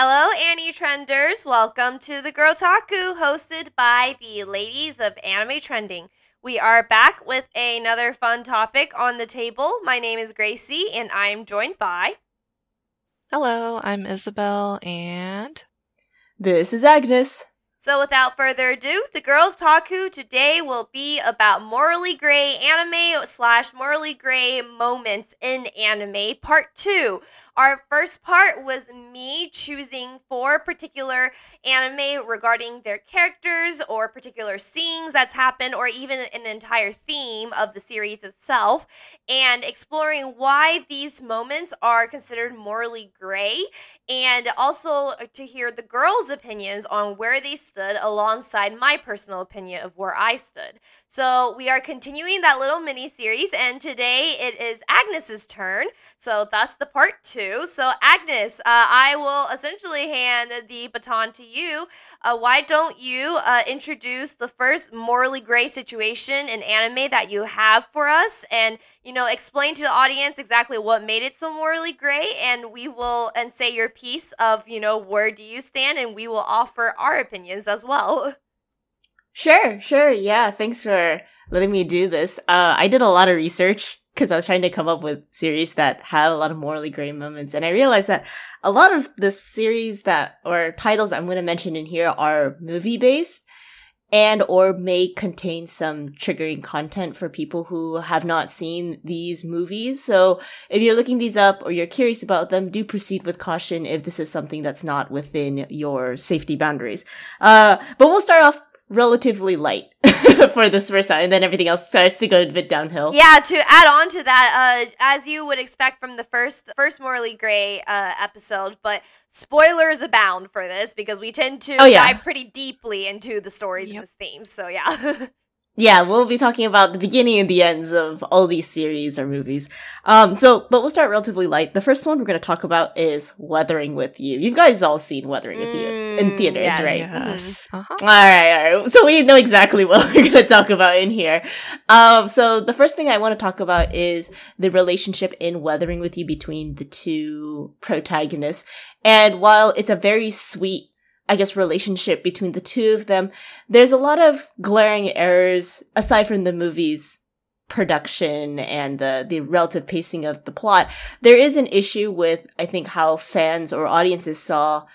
Hello, Anime Trenders. Welcome to the Girltaku, hosted by the ladies of Anime Trending. We are back with another fun topic on the table. My name is Gracie, and I am joined by. Hello, I'm Isabelle, and. This is Agnes. So, without further ado, the Girltaku today will be about morally gray anime slash morally gray moments in anime, part two. Our first part was me choosing four particular anime regarding their characters or particular scenes that's happened, or even an entire theme of the series itself, and exploring why these moments are considered morally gray, and also to hear the girls' opinions on where they stood alongside my personal opinion of where I stood. So we are continuing that little mini series, and today it is Agnes's turn. So that's the part two. So Agnes, uh, I will essentially hand the baton to you. Uh, why don't you uh, introduce the first morally gray situation in anime that you have for us, and you know explain to the audience exactly what made it so morally gray, and we will and say your piece of you know where do you stand, and we will offer our opinions as well. Sure, sure. Yeah, thanks for letting me do this. Uh, I did a lot of research because I was trying to come up with series that had a lot of morally gray moments, and I realized that a lot of the series that or titles I'm going to mention in here are movie based and or may contain some triggering content for people who have not seen these movies. So if you're looking these up or you're curious about them, do proceed with caution if this is something that's not within your safety boundaries. Uh, but we'll start off relatively light for this first time, and then everything else starts to go a bit downhill. Yeah, to add on to that, uh, as you would expect from the first first Morally Gray uh, episode, but spoilers abound for this because we tend to Oh, yeah. dive pretty deeply into the stories and the themes. So yeah. Yeah, we'll be talking about the beginning and the ends of all these series or movies. Um, so, but we'll start relatively light. The first one we're going to talk about is Weathering with You. You guys all seen Weathering with You in Mm, theaters, yes. right? Yes. Uh-huh. All right, all right. So we know exactly what we're going to talk about in here. Um, so the first thing I want to talk about is the relationship in Weathering with You between the two protagonists. And while it's a very sweet, I guess, relationship between the two of them, there's a lot of glaring errors aside from the movie's production and the the relative pacing of the plot. There is an issue with I think how fans or audiences saw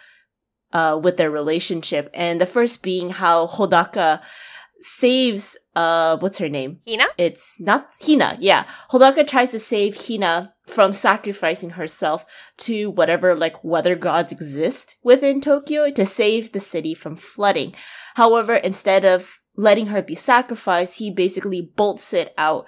uh, with their relationship, and the first being how Hodaka saves uh what's her name? Hina? It's not Hina, yeah. Hodaka tries to save Hina from sacrificing herself to whatever like weather gods exist within Tokyo to save the city from flooding. However, instead of letting her be sacrificed, he basically bolts it out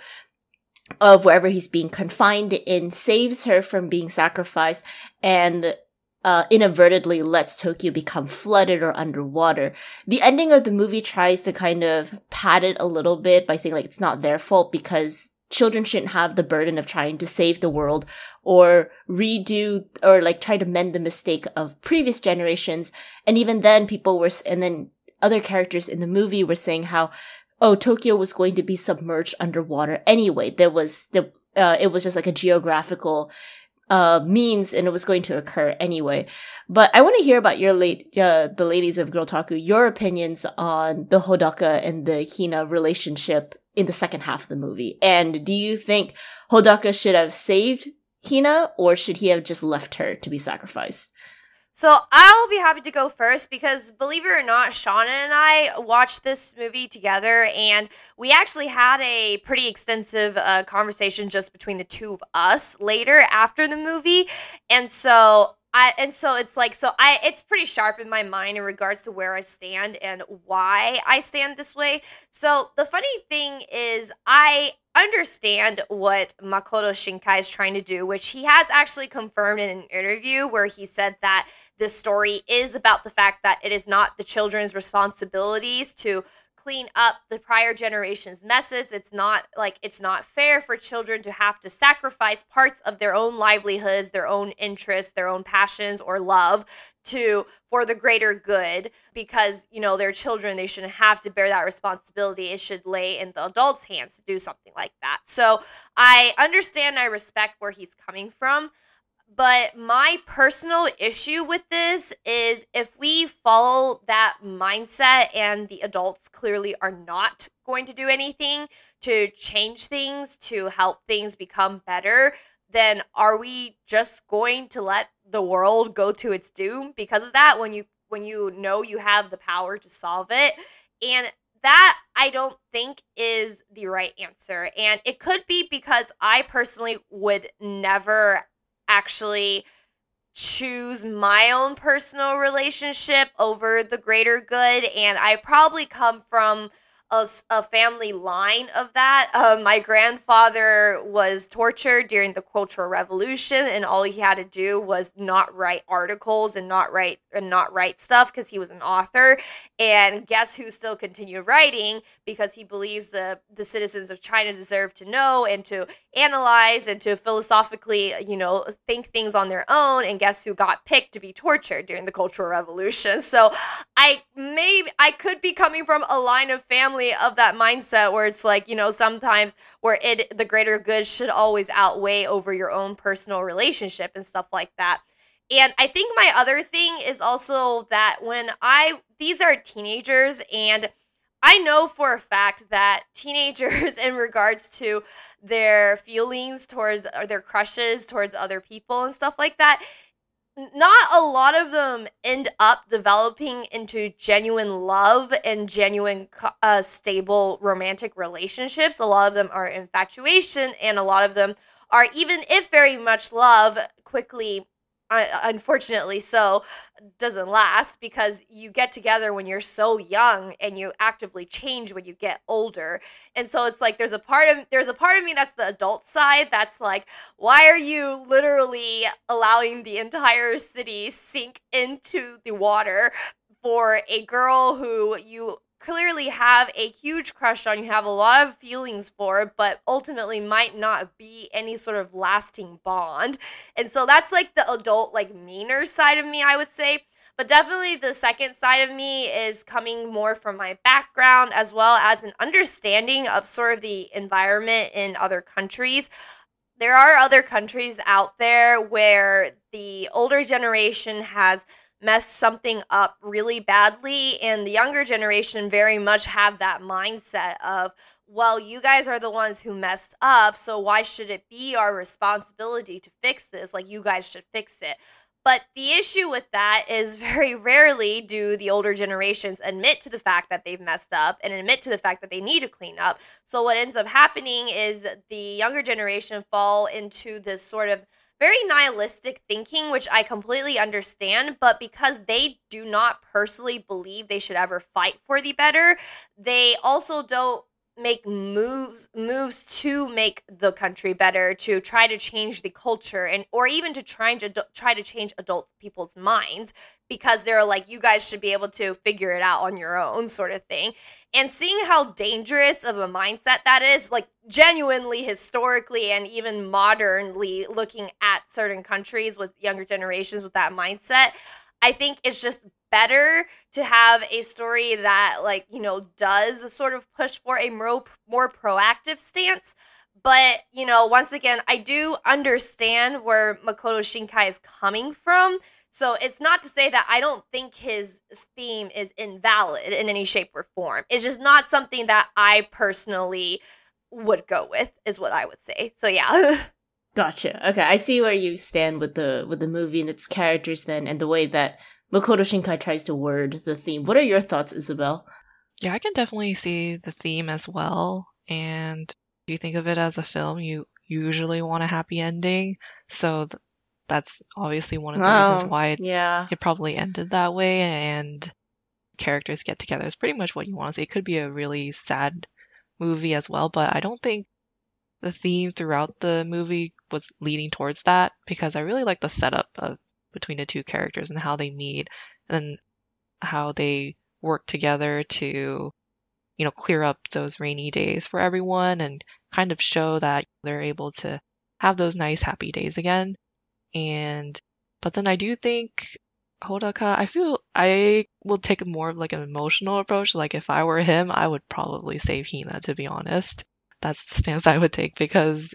of wherever he's being confined in, saves her from being sacrificed, and uh, inadvertently lets Tokyo become flooded or underwater. The ending of the movie tries to kind of pat it a little bit by saying like it's not their fault because children shouldn't have the burden of trying to save the world or redo or like try to mend the mistake of previous generations. And even then people were, and then other characters in the movie were saying how, oh, Tokyo was going to be submerged underwater anyway. There was, the, uh, it was just like a geographical uh means and it was going to occur anyway but i want to hear about your late uh, the ladies of girltaku your opinions on the hodaka and the hina relationship in the second half of the movie and do you think hodaka should have saved hina or should he have just left her to be sacrificed So I'll be happy to go first because believe it or not, Shauna and I watched this movie together and we actually had a pretty extensive uh, conversation just between the two of us later after the movie. And so I and so it's like so I it's pretty sharp in my mind in regards to where I stand and why I stand this way. So the funny thing is I understand what Makoto Shinkai is trying to do, which he has actually confirmed in an interview where he said that this story is about the fact that it is not the children's responsibilities to clean up the prior generation's messes. It's not like it's not fair for children to have to sacrifice parts of their own livelihoods, their own interests, their own passions or love to for the greater good because you know they're children. They shouldn't have to bear that responsibility. It should lay in the adults hands to do something like that. So i understand i respect where he's coming from But my personal issue with this is if we follow that mindset and the adults clearly are not going to do anything to change things, to help things become better, then are we just going to let the world go to its doom because of that when you when you know you have the power to solve it? And that I don't think is the right answer. And it could be because I personally would never actually choose my own personal relationship over the greater good. And I probably come from a, a family line of that. Uh, my grandfather was tortured during the Cultural Revolution, and all he had to do was not write articles and not write and not write stuff because he was an author. And guess who still continued writing because he believes the the citizens of China deserve to know and to analyze and to philosophically, you know, think things on their own. And guess who got picked to be tortured during the Cultural Revolution? So I maybe I could be coming from a line of family of that mindset where it's like, you know, sometimes where it the greater good should always outweigh over your own personal relationship and stuff like that. And I think my other thing is also that when I these are teenagers and I know for a fact that teenagers, in regards to their feelings towards or their crushes towards other people and stuff like that, not a lot of them end up developing into genuine love and genuine uh, stable romantic relationships. A lot of them are infatuation, and a lot of them are, even if very much love, quickly unfortunately so doesn't last because you get together when you're so young and you actively change when you get older. And so it's like there's a part of there's a part of me that's the adult side that's like why are you literally allowing the entire city sink into the water for a girl who you clearly have a huge crush on, you have a lot of feelings for, but ultimately might not be any sort of lasting bond. And so that's like the adult, like meaner side of me, I would say. But definitely the second side of me is coming more from my background as well as an understanding of sort of the environment in other countries there are other countries out there where the older generation has messed something up really badly and the younger generation very much have that mindset of well you guys are the ones who messed up so why should it be our responsibility to fix this like you guys should fix it but the issue with that is very rarely do the older generations admit to the fact that they've messed up and admit to the fact that they need to clean up. So what ends up happening is the younger generation fall into this sort of very nihilistic thinking, which I completely understand. But because they do not personally believe they should ever fight for the better, they also don't make moves moves to make the country better to try to change the culture and or even to try to try to change adult people's minds because they're like you guys should be able to figure it out on your own sort of thing and seeing how dangerous of a mindset that is like genuinely historically and even modernly looking at certain countries with younger generations with that mindset i think it's just better to have a story that like you know does sort of push for a more more proactive stance. But you know once again i do understand where makoto shinkai is coming from so it's not to say that i don't think his theme is invalid in any shape or form it's just not something that i personally would go with is what i would say so yeah Gotcha. Okay, I see where you stand with the with the movie and its characters then and the way that Makoto Shinkai tries to word the theme. What are your thoughts, Isabelle? Yeah, I can definitely see the theme as well. And if you think of it as a film, you usually want a happy ending. So th- that's obviously one of the oh, reasons why it, yeah. it probably ended that way. And characters get together is pretty much what you want to see. It could be a really sad movie as well, but I don't think the theme throughout the movie was leading towards that because I really like the setup of between the two characters and how they meet and how they work together to you know clear up those rainy days for everyone and kind of show that they're able to have those nice happy days again and but then i do think hodaka i feel i will take more of like an emotional approach. Like if i were him i would probably save hina to be honest. That's the stance i would take because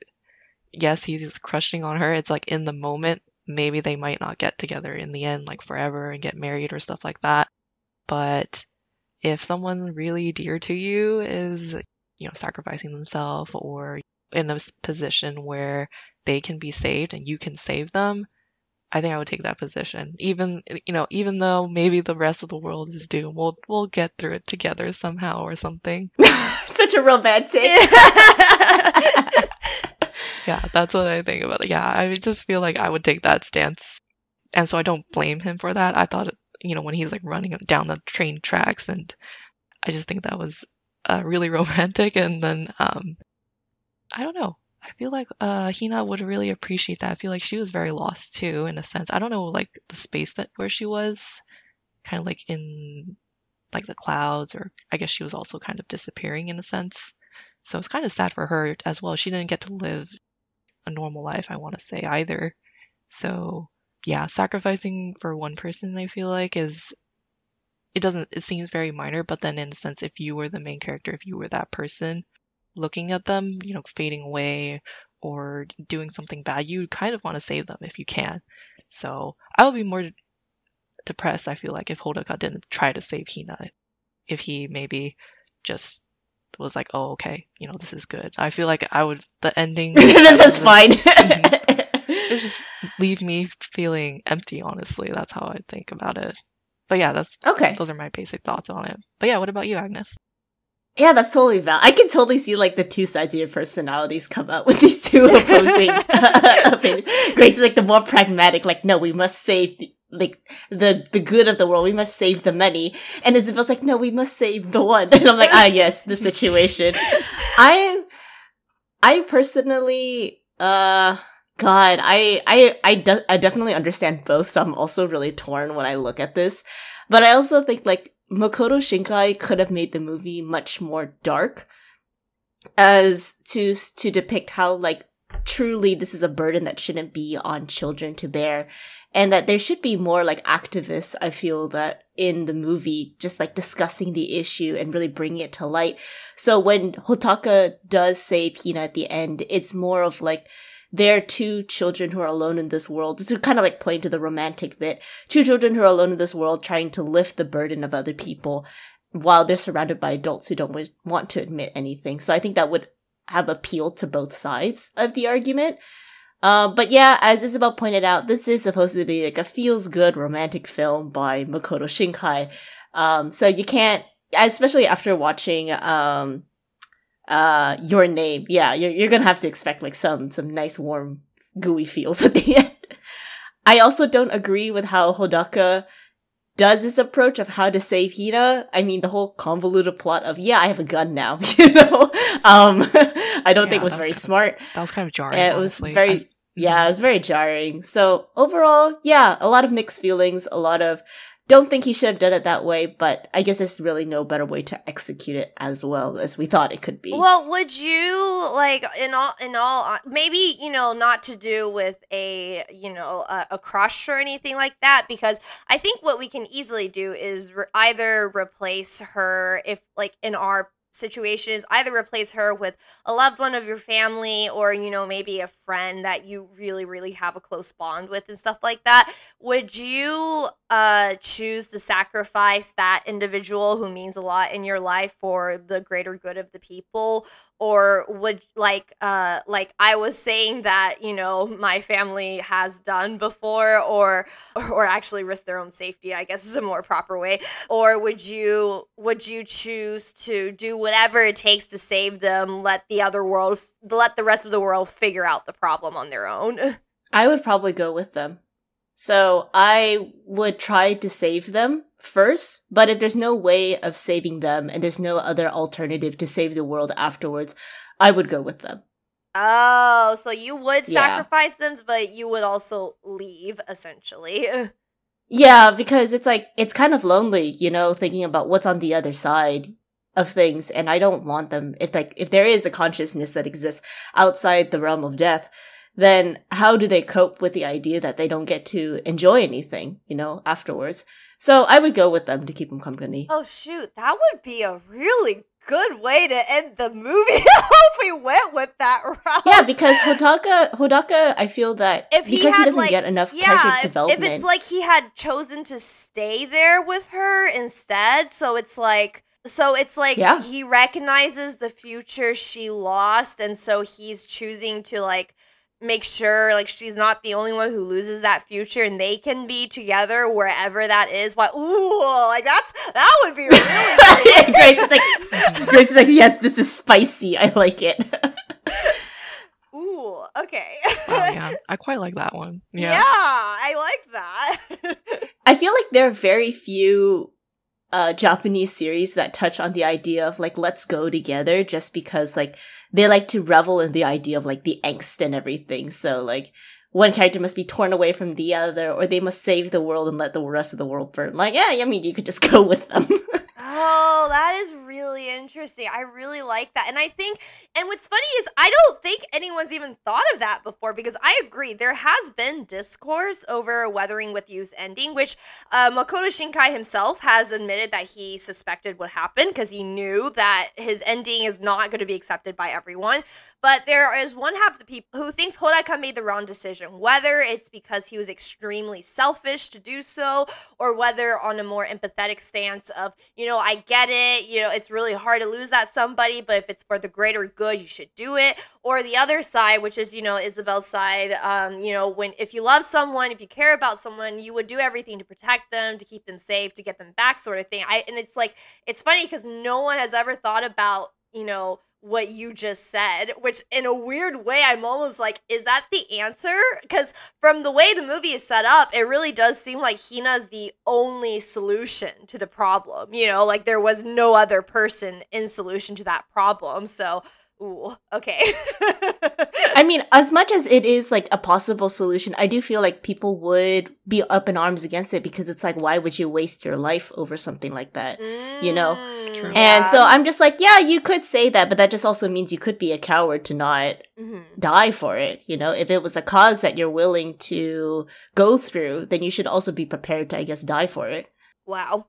yes he's crushing on her. It's like in the moment maybe they might not get together in the end, like forever and get married or stuff like that. But if someone really dear to you is, you know, sacrificing themselves or in a position where they can be saved and you can save them, I think I would take that position. Even you know, even though maybe the rest of the world is doomed, we'll we'll get through it together somehow or something. Such a romantic. yeah, that's what I think about it. Yeah, I just feel like I would take that stance. And so I don't blame him for that. I thought, you know, when he's like running down the train tracks, and I just think that was uh, really romantic. And then, um, I don't know. I feel like uh, Hina would really appreciate that. I feel like she was very lost too, in a sense. I don't know, like the space that where she was, kind of like in like the clouds, or I guess she was also kind of disappearing in a sense. So it's kind of sad for her as well. She didn't get to live a normal life, I want to say either. So yeah, sacrificing for one person, I feel like is it doesn't it seems very minor, but then in a sense, if you were the main character, if you were that person, looking at them, you know, fading away or doing something bad, you kind of want to save them if you can. So I would be more depressed, I feel like, if Hodaka didn't try to save Hina. If he maybe just was like, oh, okay, you know, this is good. I feel like I would, the ending. this is fine. mm-hmm, it just leave me feeling empty, honestly. That's how I think about it. But yeah, that's okay. Those are my basic thoughts on it. But yeah, what about you, Agnes? Yeah, that's totally valid. I can totally see like the two sides of your personalities come out with these two opposing opinions. Grace is like the more pragmatic, like, no, we must save the, like the the good of the world. We must save the many. And Isabelle's like, no, we must save the one. And I'm like, ah, yes, the situation. I I personally, uh, God, I I I, de- I definitely understand both. So I'm also really torn when I look at this. But I also think like Makoto Shinkai could have made the movie much more dark as to to depict how like truly this is a burden that shouldn't be on children to bear. And that there should be more like activists i feel that in the movie just like discussing the issue and really bringing it to light. So when hodaka does say hina at the end it's more of like they're two children who are alone in this world. It's kind of like playing to the romantic bit. Two children who are alone in this world trying to lift the burden of other people while they're surrounded by adults who don't want to admit anything. So I think that would have appeal to both sides of the argument. Uh, but yeah, as Isabelle pointed out, this is supposed to be like a feels good romantic film by Makoto Shinkai. Um, so you can't, especially after watching um, uh your name. Yeah you're, you're gonna have to expect like some some nice warm gooey feels at the end. I also don't agree with how hodaka does this approach of how to save hina. I mean the whole convoluted plot of yeah i have a gun now you know? Um i don't yeah, think was very was smart of, that was kind of jarring it honestly. was very I, yeah mm-hmm. it was very jarring. So overall yeah a lot of mixed feelings a lot of don't think he should have done it that way, but I guess there's really no better way to execute it as well as we thought it could be. Well, would you like in all in all uh, maybe you know not to do with a you know a, a crush or anything like that because I think what we can easily do is re- either replace her if like in our situations either replace her with a loved one of your family or you know maybe a friend that you really really have a close bond with and stuff like that would you uh choose to sacrifice that individual who means a lot in your life for the greater good of the people? Or would like uh like I was saying that you know my family has done before or or actually risk their own safety I guess is a more proper way. Or would you would you choose to do whatever it takes to save them let the other world let the rest of the world figure out the problem on their own? I would probably go with them so I would try to save them first, but if there's no way of saving them and there's no other alternative to save the world afterwards, I would go with them. Oh, so you would sacrifice yeah. them, but you would also leave essentially. yeah, because it's like it's kind of lonely, you know, thinking about what's on the other side of things and I don't want them if like if there is a consciousness that exists outside the realm of death, then how do they cope with the idea that they don't get to enjoy anything, you know, afterwards? So I would go with them to keep them company. Oh shoot, that would be a really good way to end the movie. I hope we went with that route. Yeah, because Hodaka, Hodaka, I feel that If he because he, had, doesn't like- get enough yeah, character if, development. if it's like he had chosen to stay there with her instead, so it's like so it's like Yeah. he recognizes the future she lost and so he's choosing to like make sure like she's not the only one who loses that future and they can be together wherever that is. Why ooh, like that's that would be really great. Grace is like, Grace is like, yes, this is spicy. I like it. Ooh, okay. Oh, yeah, I quite like that one. yeah. Yeah. I like that. I feel like there are very few uh Japanese series that touch on the idea of like let's go together just because like they like to revel in the idea of like the angst and everything. So like one character must be torn away from the other or they must save the world and let the rest of the world burn. Like, yeah, I mean you could just go with them. Oh, that is really interesting. I really like that. And I think, and what's funny is, I don't think anyone's even thought of that before because I agree. There has been discourse over Weathering with You's ending, which uh, Makoto Shinkai himself has admitted that he suspected would happen because he knew that his ending is not going to be accepted by everyone. But there is one half of the people who thinks Hodaka made the wrong decision, whether it's because he was extremely selfish to do so, or whether on a more empathetic stance of, you know, I get it, you know, it's really hard to lose that somebody, but if it's for the greater good, you should do it. Or the other side, which is, you know, Isabelle's side, um, you know, when if you love someone, if you care about someone, you would do everything to protect them, to keep them safe, to get them back, sort of thing. I and it's like it's funny because no one has ever thought about, you know, what you just said, which in a weird way, I'm almost like, is that the answer? Because from the way the movie is set up, it really does seem like Hina's the only solution to the problem. You know, like there was no other person in solution to that problem. So, ooh, okay. I mean, as much as it is like a possible solution, I do feel like people would be up in arms against it because it's like, why would you waste your life over something like that? you know, Mm, True. And yeah. so I'm just like, yeah, you could say that, but that just also means you could be a coward to not Mhm. die for it. You know, if it was a cause that you're willing to go through, then you should also be prepared to, I guess, die for it. wow.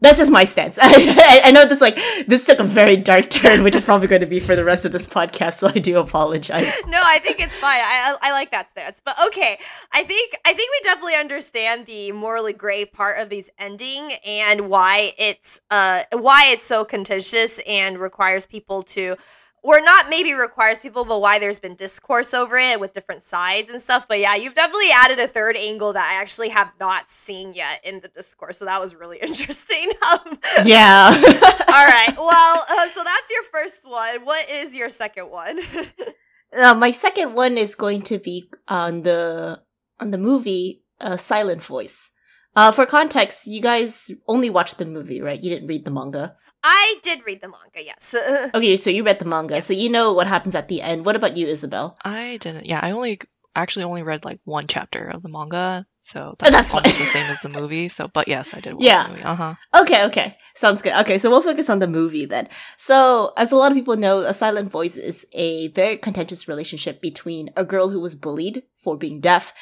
That's just my stance. I, I know this like this took a very dark turn, which is probably going to be for the rest of this podcast. So I do apologize. no, I think it's fine. I, I like that stance. But okay, I think I think we definitely understand the morally gray part of these ending and why it's uh why it's so contentious and requires people to or not maybe requires people, but why there's been discourse over it with different sides and stuff. But yeah, you've definitely added a third angle that I actually have not seen yet in the discourse. So that was really interesting. Um, Yeah. all right. Well, uh, so that's your first one. What is your second one? Uh, my second one is going to be on the on the movie uh, Silent Voice. Uh, for context, you guys only watched the movie, right? You didn't read the manga. I did read the manga, yes. Okay, so you read the manga, so you know what happens at the end. What about you, Isabelle? I didn't. Yeah, I only actually only read like one chapter of the manga, so Oh, that's almost the same as the movie. So, but yes, I did watch Yeah. the movie. Uh huh. Okay, okay. Sounds good. Okay, so we'll focus on the movie then. So, as a lot of people know, A Silent Voice is a very contentious relationship between a girl who was bullied for being deaf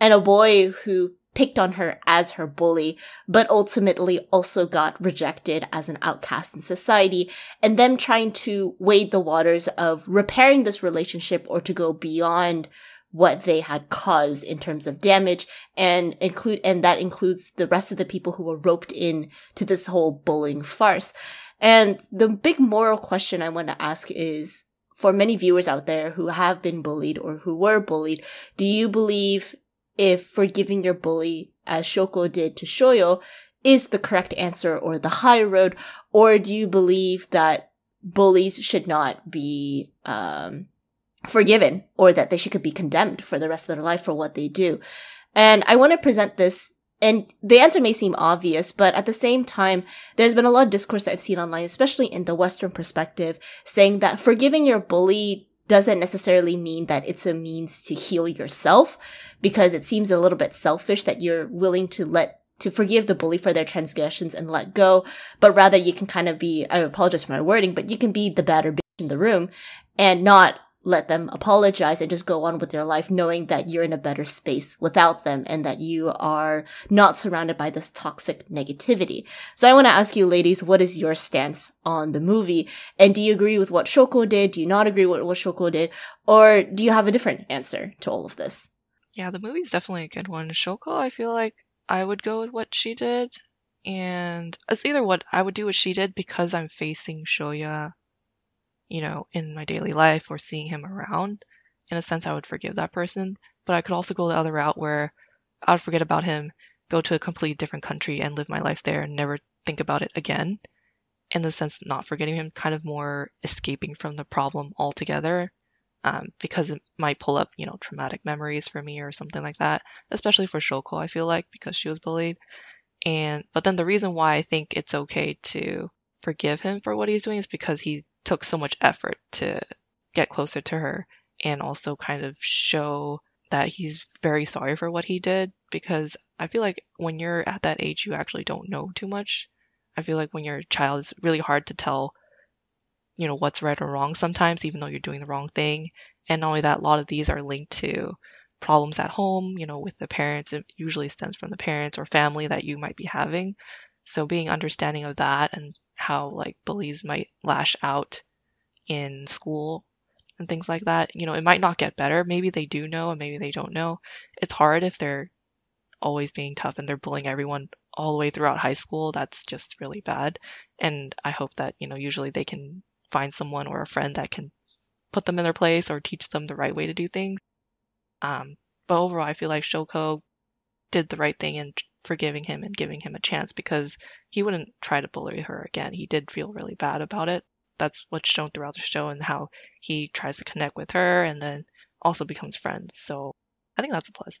and a boy who picked on her as her bully, but ultimately also got rejected as an outcast in society, and them trying to wade the waters of repairing this relationship or to go beyond what they had caused in terms of damage and include and that includes the rest of the people who were roped in to this whole bullying farce. And the big moral question I want to ask is for many viewers out there who have been bullied or who were bullied, do you believe if forgiving your bully, as Shoko did to Shoya, is the correct answer or the high road? Or do you believe that bullies should not be um, forgiven or that they should be condemned for the rest of their life for what they do? And I want to present this and the answer may seem obvious, but at the same time, there's been a lot of discourse that I've seen online, especially in the Western perspective, saying that forgiving your bully doesn't necessarily mean that it's a means to heal yourself, because it seems a little bit selfish that you're willing to let to forgive the bully for their transgressions and let go, but rather you can kind of be I apologize for my wording, but you can be the better bitch in the room and not let them apologize and just go on with their life knowing that you're in a better space without them and that you are not surrounded by this toxic negativity. So I want to ask you ladies, what is your stance on the movie? And do you agree with what Shoko did? Do you not agree with what Shoko did? Or do you have a different answer to all of this? Yeah, the movie's definitely a good one. Shoko, I feel like I would go with what she did. And it's either what I would do what she did because I'm facing Shoya you know, in my daily life or seeing him around, in a sense, I would forgive that person. But I could also go the other route where I would forget about him, go to a completely different country and live my life there and never think about it again. In the sense, not forgetting him, kind of more escaping from the problem altogether. Um, because it might pull up, you know, traumatic memories for me or something like that, especially for Shoko, I feel like, because she was bullied. And, but then the reason why I think it's okay to forgive him for what he's doing is because he took so much effort to get closer to her and also kind of show that he's very sorry for what he did because I feel like when you're at that age you actually don't know too much. I feel like when you're a child it's really hard to tell you know what's right or wrong sometimes even though you're doing the wrong thing. And not only that a lot of these are linked to problems at home, you know, with the parents. It usually stems from the parents or family that you might be having. So being understanding of that and how like bullies might lash out in school and things like that. You know, it might not get better. Maybe they do know and maybe they don't know. It's hard if they're always being tough and they're bullying everyone all the way throughout high school. That's just really bad. And I hope that, you know, usually they can find someone or a friend that can put them in their place or teach them the right way to do things. Um, but overall, I feel like Shoko did the right thing in forgiving him and giving him a chance because he wouldn't try to bully her again. He did feel really bad about it. That's what's shown throughout the show and how he tries to connect with her and then also becomes friends. So I think that's a plus.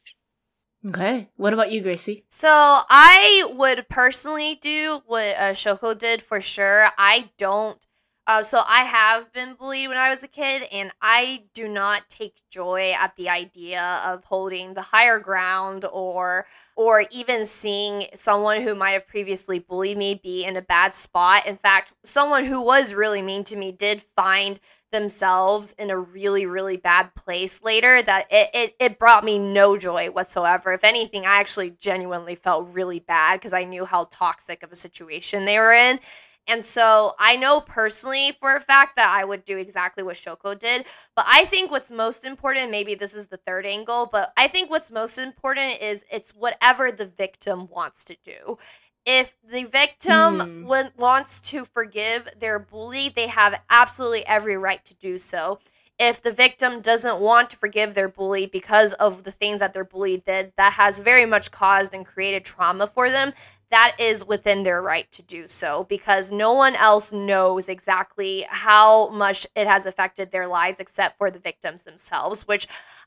Okay. What about you, Gracie? So I would personally do what uh, Shoko did for sure. I don't. Uh, so I have been bullied when I was a kid, and I do not take joy at the idea of holding the higher ground or or even seeing someone who might have previously bullied me be in a bad spot. In fact, someone who was really mean to me did find themselves in a really really bad place later that it, it, it brought me no joy whatsoever if anything i actually genuinely felt really bad because i knew how toxic of a situation they were in and so I know personally for a fact that I would do exactly what Shoko did. But I think what's most important, maybe this is the third angle, but I think what's most important is it's whatever the victim wants to do. If the victim mm. wants to forgive their bully, they have absolutely every right to do so. If the victim doesn't want to forgive their bully because of the things that their bully did that has very much caused and created trauma for them, that is within their right to do so because no one else knows exactly how much it has affected their lives except for the victims themselves, which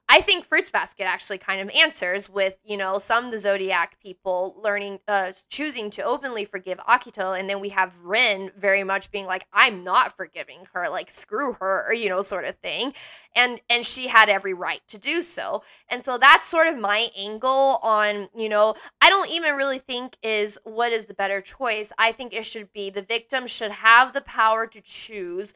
I think Fruits Basket actually kind of answers with, you know, some of the Zodiac people learning, uh, choosing to openly forgive Akito. And then we have Rin very much being like, I'm not forgiving her, like, screw her, or, you know, sort of thing. And, and she had every right to do so. And so that's sort of my angle on, you know, I don't even really think is what is the better choice. I think it should be the victim should have the power to choose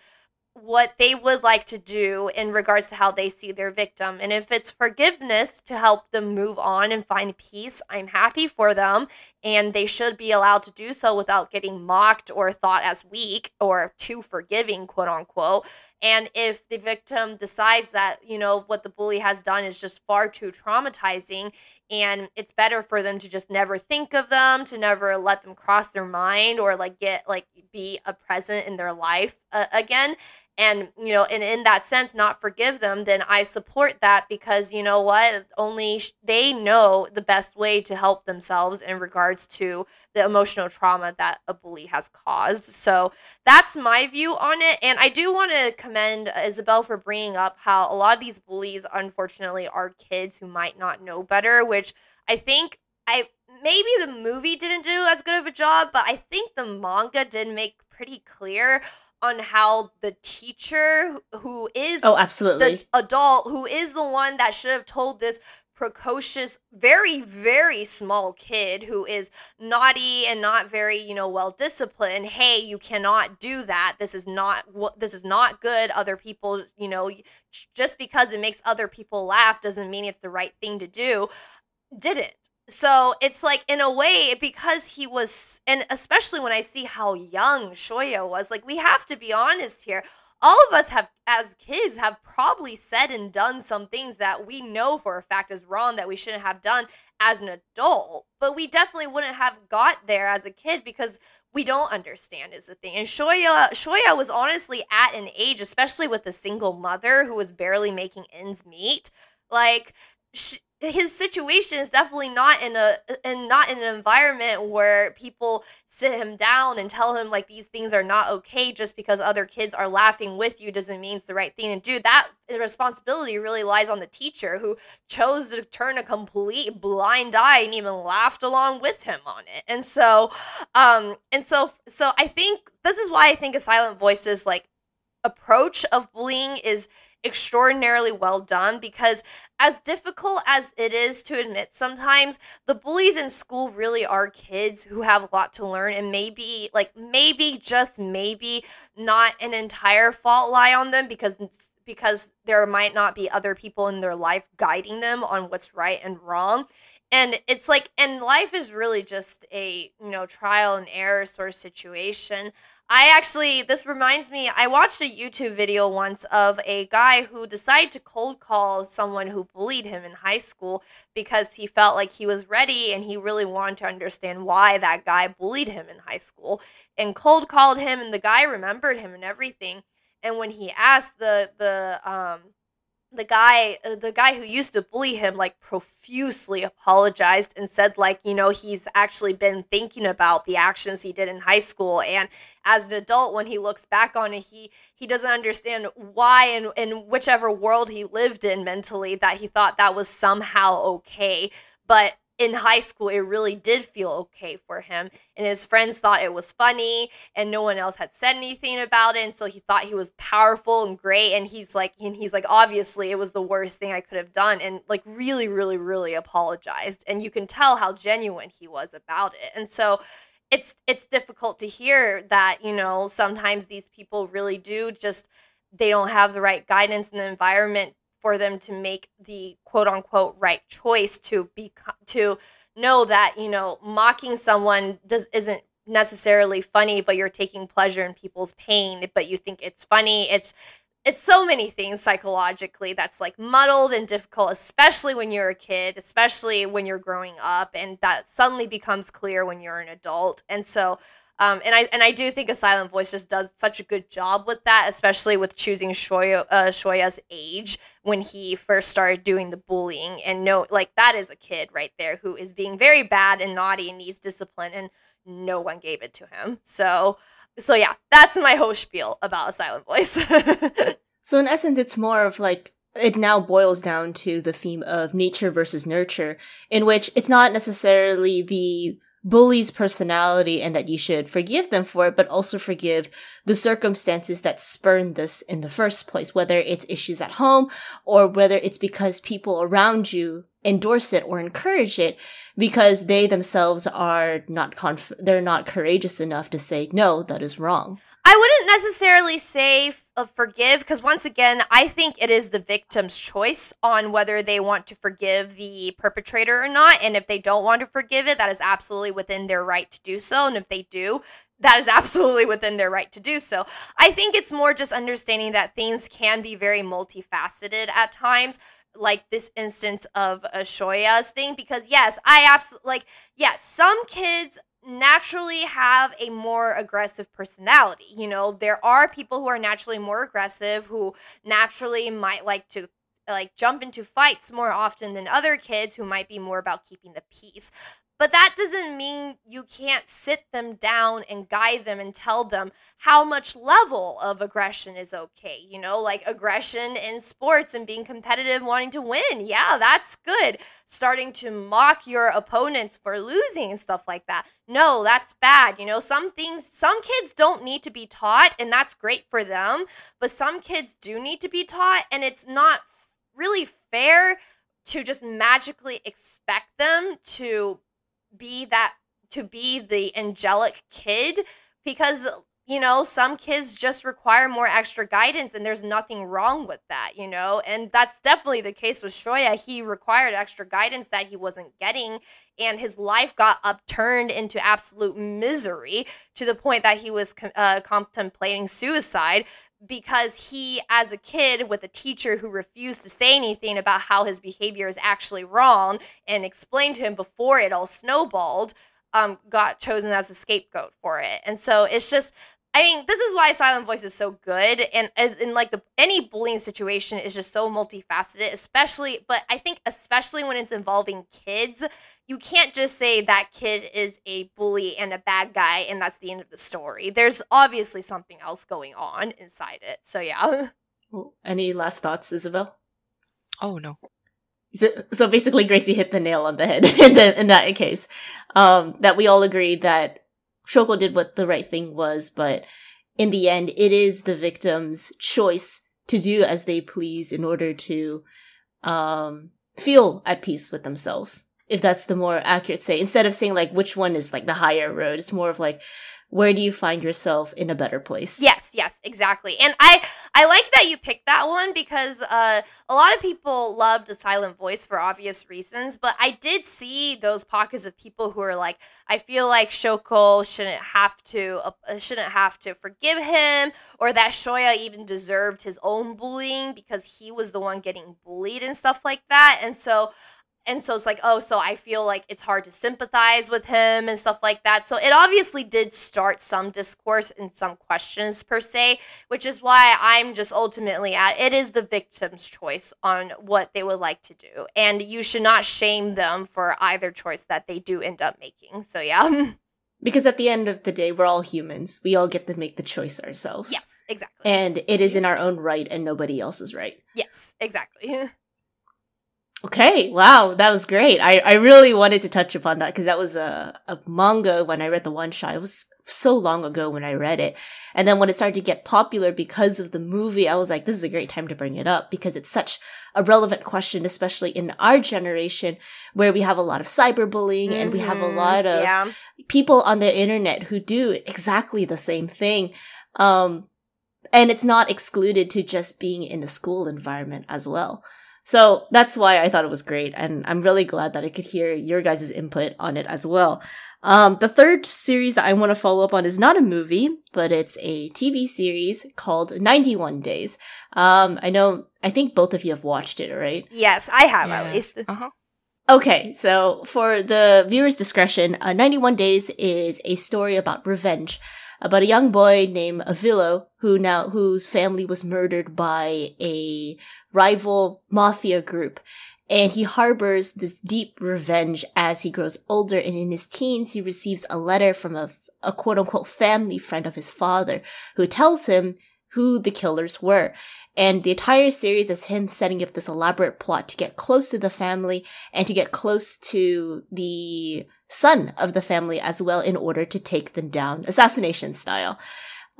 what they would like to do in regards to how they see their victim. And if it's forgiveness to help them move on and find peace, I'm happy for them. And they should be allowed to do so without getting mocked or thought as weak or too forgiving, quote unquote. And if the victim decides that, you know, what the bully has done is just far too traumatizing and it's better for them to just never think of them to never let them cross their mind or like get like be a present in their life uh, again and you know and in that sense not forgive them then i support that because you know what only sh- they know the best way to help themselves in regards to the emotional trauma that a bully has caused. So that's my view on it and i do want to commend uh, isabelle for bringing up how a lot of these bullies unfortunately are kids who might not know better which i think i maybe the movie didn't do as good of a job but i think the manga did make pretty clear on how the teacher who is oh absolutely the adult who is the one that should have told this precocious, very, very small kid who is naughty and not very, you know, well disciplined. Hey, you cannot do that. This is not what this is not good. Other people, you know, just because it makes other people laugh doesn't mean it's the right thing to do. Didn't. So it's like in a way because he was and especially when I see how young Shoya was, like we have to be honest here. All of us have as kids have probably said and done some things that we know for a fact is wrong that we shouldn't have done as an adult. But we definitely wouldn't have got there as a kid because we don't understand is the thing. And shoya shoya was honestly at an age especially with a single mother who was barely making ends meet like she, his situation is definitely not in a and not in an environment where people sit him down and tell him like these things are not okay just because other kids are laughing with you doesn't mean it's the right thing to do. That responsibility really lies on the teacher who chose to turn a complete blind eye and even laughed along with him on it. And so um and so so i think this is why i think a silent voices like approach of bullying is extraordinarily well done because as difficult as it is to admit sometimes the bullies in school really are kids who have a lot to learn and maybe like maybe just maybe not an entire fault lie on them because because there might not be other people in their life guiding them on what's right and wrong. And it's like and life is really just a you know trial and error sort of situation I actually, this reminds me, I watched a YouTube video once of a guy who decided to cold call someone who bullied him in high school because he felt like he was ready and he really wanted to understand why that guy bullied him in high school and cold called him and the guy remembered him and everything. And when he asked the, the, um, the guy uh, the guy who used to bully him like profusely apologized and said like you know he's actually been thinking about the actions he did in high school. And as an adult when he looks back on it he he doesn't understand why and in whichever world he lived in mentally that he thought that was somehow okay. But in high school it really did feel okay for him and his friends thought it was funny and no one else had said anything about it and so he thought he was powerful and great and he's like and he's like obviously it was the worst thing i could have done and like really really really apologized and you can tell how genuine he was about it and so it's it's difficult to hear that you know sometimes these people really do just they don't have the right guidance in the environment for them to make the quote unquote right choice to be to know that you know mocking someone does isn't necessarily funny but you're taking pleasure in people's pain but you think it's funny. It's it's so many things psychologically that's like muddled and difficult especially when you're a kid especially when you're growing up and that suddenly becomes clear when you're an adult. And so um, and I and I do think a silent voice just does such a good job with that, especially with choosing Shoya, uh, Shoya's age when he first started doing the bullying. And no, like that is a kid right there who is being very bad and naughty and needs discipline, and no one gave it to him. So, so yeah, that's my whole spiel about a silent voice. so in essence, it's more of like it now boils down to the theme of nature versus nurture, in which it's not necessarily the bully's personality and that you should forgive them for it, but also forgive the circumstances that spurned this in the first place, whether it's issues at home or whether it's because people around you endorse it or encourage it because they themselves are not conf- they're not courageous enough to say no that is wrong I wouldn't necessarily say f- uh, forgive because once again, I think it is the victim's choice on whether they want to forgive the perpetrator or not. And if they don't want to forgive it, that is absolutely within their right to do so. And if they do, that is absolutely within their right to do so. I think it's more just understanding that things can be very multifaceted at times like this instance of a Shoya's thing because yes, I absolutely like yes, some kids naturally have a more aggressive personality. You know, there are people who are naturally more aggressive who naturally might like to like jump into fights more often than other kids who might be more about keeping the peace. But that doesn't mean you can't sit them down and guide them and tell them how much level of aggression is okay. You know, like aggression in sports and being competitive, wanting to win. Yeah, that's good. Starting to mock your opponents for losing and stuff like that. No, that's bad. You know, some things, some kids don't need to be taught, and that's great for them. But some kids do need to be taught, and it's not really fair to just magically expect them to be that to be the angelic kid because you know some kids just require more extra guidance and there's nothing wrong with that you know? And that's definitely the case with shoya. He required extra guidance that he wasn't getting and his life got upturned into absolute misery to the point that he was uh, contemplating suicide because he, as a kid, with a teacher who refused to say anything about how his behavior is actually wrong and explained to him before it all snowballed, um, got chosen as the scapegoat for it. And so it's just, I mean, this is why Silent Voice is so good, and in like the any bullying situation is just so multifaceted, especially. But I think especially when it's involving kids, you can't just say that kid is a bully and a bad guy and that's the end of the story. There's obviously something else going on inside it. So yeah. Well, any last thoughts, Isabelle? Oh no. So, so basically, Gracie hit the nail on the head in, the, in that case. Um, that we all agree that Shoko did what the right thing was, but in the end, it is the victim's choice to do as they please in order to um, feel at peace with themselves if that's the more accurate say instead of saying like which one is like the higher road it's more of like where do you find yourself in a better place? Yes yes exactly. And i i like that you picked that one because uh a lot of people loved a silent voice for obvious reasons but i did see those pockets of people who are like i feel like shoko shouldn't have to uh, shouldn't have to forgive him or that shoya even deserved his own bullying because he was the one getting bullied and stuff like that. And so and so it's like oh so i feel like it's hard to sympathize with him and stuff like that. So it obviously did start some discourse and some questions per se which is why i'm just ultimately at it is the victim's choice on what they would like to do. And you should not shame them for either choice that they do end up making. So yeah. Because at the end of the day we're all humans. We all get to make the choice ourselves. Yes exactly. And it is in our own right and nobody else's right. Yes exactly Okay, wow, that was great. I, I really wanted to touch upon that because that was a, a manga when I read the one shot. It was so long ago when I read it. And then when it started to get popular because of the movie, I was like, this is a great time to bring it up because it's such a relevant question, especially in our generation where we have a lot of cyberbullying mm-hmm. and we have a mm-hmm. lot of yeah. people on the internet who do exactly the same thing. Um, and it's not excluded to just being in a school environment as well. So that's why I thought it was great. And I'm really glad that I could hear your guys' input on it as well. Um, the third series that I want to follow up on is not a movie, but it's a TV series called 91 Days. Um, I know, I think both of you have watched it, right? Yes, I have at least. Uh-huh. Okay, so for the viewer's discretion, uh, 91 Days is a story about revenge about a young boy named Avilio who now whose family was murdered by a rival mafia group and he harbors this deep revenge as he grows older and in his teens he receives a letter from a, a quote unquote family friend of his father who tells him who the killers were and the entire series is him setting up this elaborate plot to get close to the family and to get close to the son of the family as well in order to take them down, assassination style.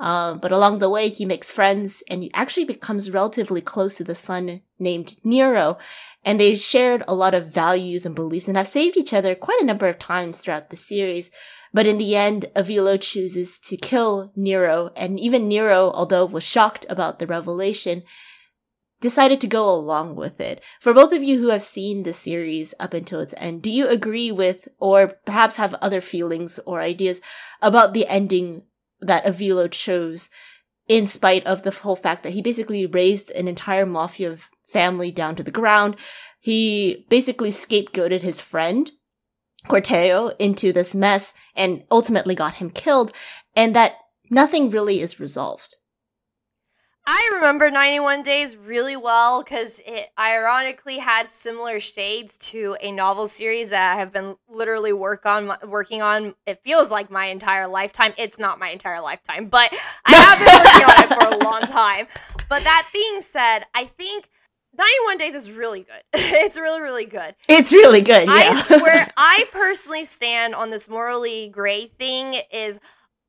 Um, but along the way, he makes friends and he actually becomes relatively close to the son named Nero. And they shared a lot of values and beliefs and have saved each other quite a number of times throughout the series. But in the end, Avilio chooses to kill Nero. And even Nero, although was shocked about the revelation, decided to go along with it. For both of you who have seen the series up until its end, do you agree with, or perhaps have other feelings or ideas about the ending that Avilio chose, in spite of the whole fact that he basically raised an entire mafia family down to the ground? He basically scapegoated his friend, Corteo, into this mess and ultimately got him killed, and that nothing really is resolved. I remember 91 Days really well because it ironically had similar shades to a novel series that I have been literally work on working on. It feels like my entire lifetime. It's not my entire lifetime, but I have been working on it for a long time. But that being said, I think 91 Days is really good. it's really, really good. It's really good. Yeah. I, where I personally stand on this morally gray thing is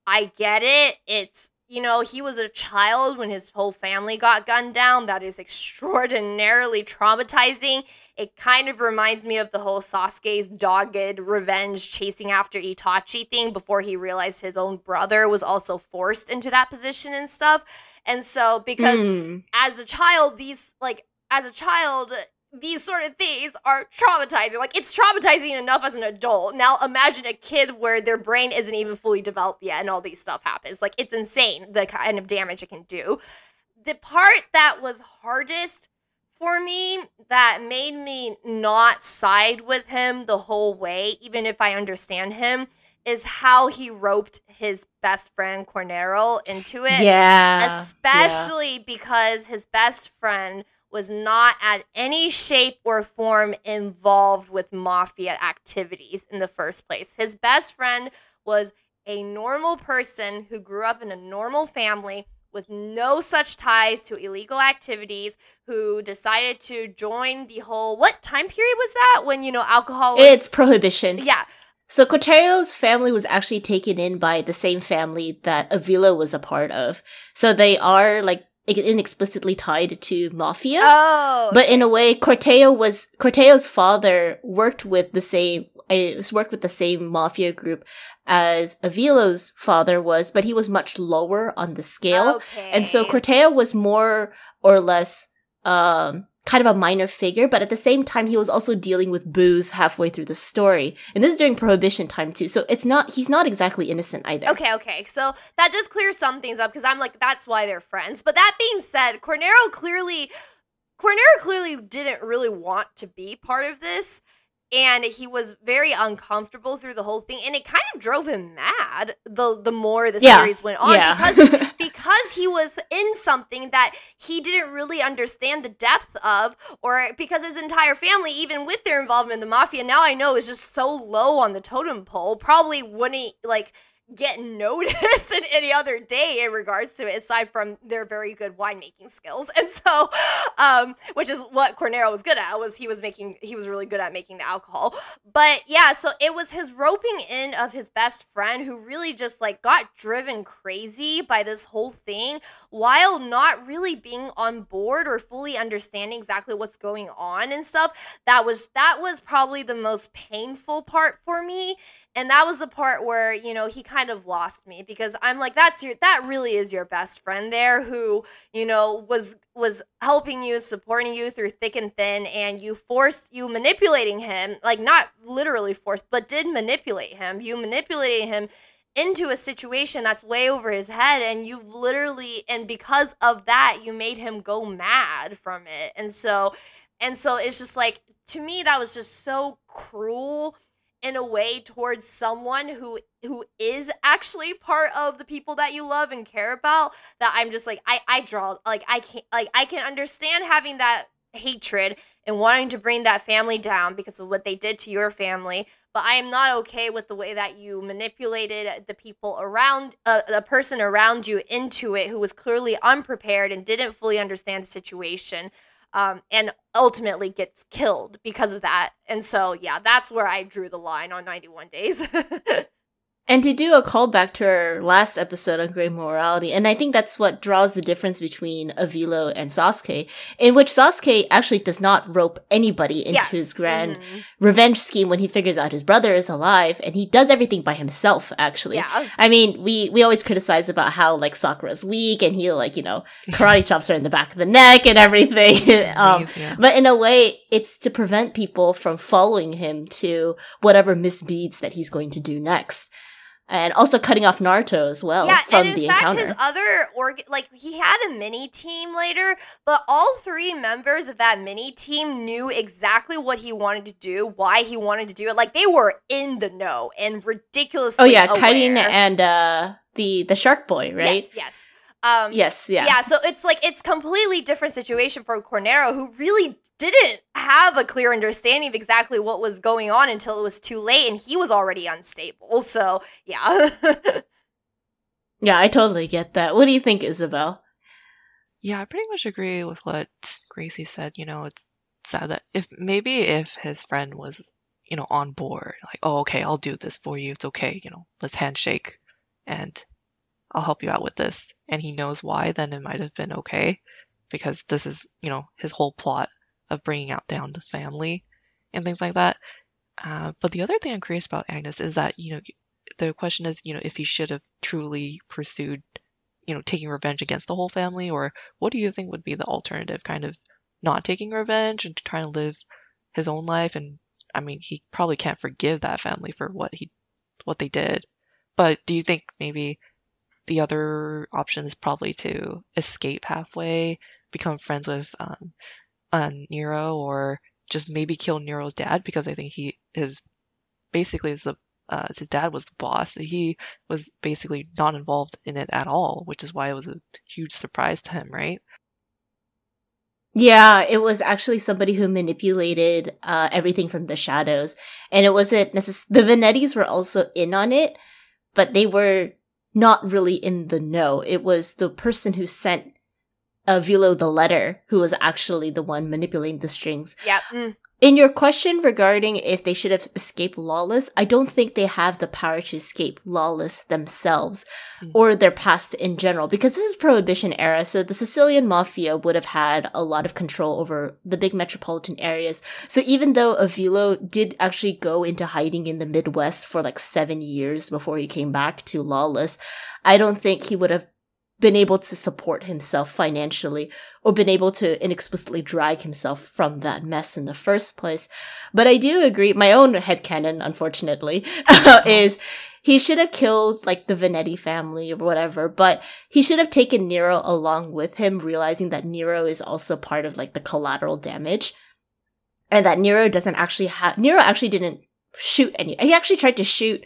I get it. It's you know, he was a child when his whole family got gunned down. That is extraordinarily traumatizing. It kind of reminds me of the whole Sasuke's dogged revenge chasing after Itachi thing before he realized his own brother was also forced into that position and stuff. And so, because Mm. as a child, these, like, as a child, these sort of things are traumatizing. Like, it's traumatizing enough as an adult. Now, imagine a kid where their brain isn't even fully developed yet and all these stuff happens. Like, it's insane the kind of damage it can do. The part that was hardest for me that made me not side with him the whole way, even if I understand him, is how he roped his best friend Cornero into it. Yeah. Especially because his best friend was not at any shape or form involved with mafia activities in the first place. His best friend was a normal person who grew up in a normal family with no such ties to illegal activities who decided to join the whole what time period was that when you know alcohol was It's prohibition. yeah So Corteo's family was actually taken in by the same family that Avilio was a part of. So they are like inexplicitly tied to mafia. oh But in a way, Corteo was Corteo's father worked with the same uh, worked with the same mafia group as Avilio's father was, but he was much lower on the scale. okay. And so Corteo was more or less um, kind of a minor figure, but at the same time, he was also dealing with booze halfway through the story. And this is during Prohibition time too. So it's not, he's not exactly innocent either. Okay, okay. So that does clear some things up because I'm like, that's why they're friends. But that being said, Cornero clearly Cornero clearly didn't really want to be part of this. And he was very uncomfortable through the whole thing. And it kind of drove him mad the the more the Yeah, series went on. yeah. Because because he was in something that he didn't really understand the depth of, or because his entire family, even with their involvement in the mafia, now I know is just so low on the totem pole, probably wouldn't like get noticed in any other day in regards to it, aside from their very good winemaking skills. And so, um, which is what Cornero was good at, was he was making he was really good at making the alcohol. But yeah, so it was his roping in of his best friend who really just like got driven crazy by this whole thing while not really being on board or fully understanding exactly what's going on and stuff. That was that was probably the most painful part for me and that was the part where you know he kind of lost me because i'm like that's your that really is your best friend there who you know was was helping you supporting you through thick and thin and you forced you manipulating him like not literally forced but did manipulate him. You manipulated him into a situation that's way over his head and you literally and because of that you made him go mad from it. And so and so it's just like to me that was just so cruel in a way towards someone who who is actually part of the people that you love and care about that I'm just like I I draw like I can't like I can understand having that hatred and wanting to bring that family down because of what they did to your family but I am not okay with the way that you manipulated the people around uh, the person around you into it who was clearly unprepared and didn't fully understand the situation um, and ultimately gets killed because of that. And so, yeah, that's where I drew the line on 91 Days. And to do a callback to our last episode on Great Morality, and I think that's what draws the difference between Avilio and Sasuke, in which Sasuke actually does not rope anybody into Yes. his grand Mhm. revenge scheme when he figures out his brother is alive, and he does everything by himself, actually. Yeah. I mean, we, we always criticize about how, like, Sakura's weak, and he, like, you know, karate chops her in the back of the neck and everything. um, yeah. but in a way, it's to prevent people from following him to whatever misdeeds that he's going to do next. And also cutting off Naruto as well yeah, from and in the fact, encounter. his other org, like he had a mini team later, but all three members of that mini team knew exactly what he wanted to do, why he wanted to do it. Like they were in the know and ridiculously. oh yeah, aware. Karin and uh, the the Shark Boy, right? Yes, yes. Um, Yes, yeah. yeah. so it's like it's completely different situation for Cornero, who really didn't have a clear understanding of exactly what was going on until it was too late, and he was already unstable. So yeah, Yeah, I totally get that. What do you think, Isabelle? Yeah, I pretty much agree with what Gracie said. You know, it's sad that if maybe if his friend was, you know, on board, like, oh, okay, I'll do this for you. It's okay. You know, let's handshake and I'll help you out with this. And he knows why, then it might have been okay because this is, you know, his whole plot of bringing out down the family and things like that. Uh, but the other thing I'm curious about Agnes is that you know the question is you know if he should have truly pursued you know taking revenge against the whole family or what do you think would be the alternative kind of not taking revenge and trying to live his own life and I mean he probably can't forgive that family for what he what they did. But do you think maybe the other option is probably to escape halfway, become friends with um, uh, Nero, or just maybe kill Nero's dad because I think he is basically is the uh, his dad was the boss. He was basically not involved in it at all, which is why it was a huge surprise to him, right? Yeah, it was actually somebody who manipulated uh, everything from the shadows, and it wasn't necessarily the Vanettis were also in on it, but they were not really in the know. It was the person who sent uh, Vilo the letter who was actually the one manipulating the strings. Yeah. Mm. In your question regarding if they should have escaped lawless, I don't think they have the power to escape lawless themselves mm. or their past in general because this is prohibition era so the Sicilian mafia would have had a lot of control over the big metropolitan areas. So even though Avilio did actually go into hiding in the Midwest for like 7 years before he came back to lawless, I don't think he would have been able to support himself financially or been able to inexplicably drag himself from that mess in the first place. But I do agree, my own head headcanon, unfortunately, uh-huh. is he should have killed like the Vanetti family or whatever, but he should have taken Nero along with him, realizing that Nero is also part of like the collateral damage. And that Nero doesn't actually have, Nero actually didn't shoot any, he actually tried to shoot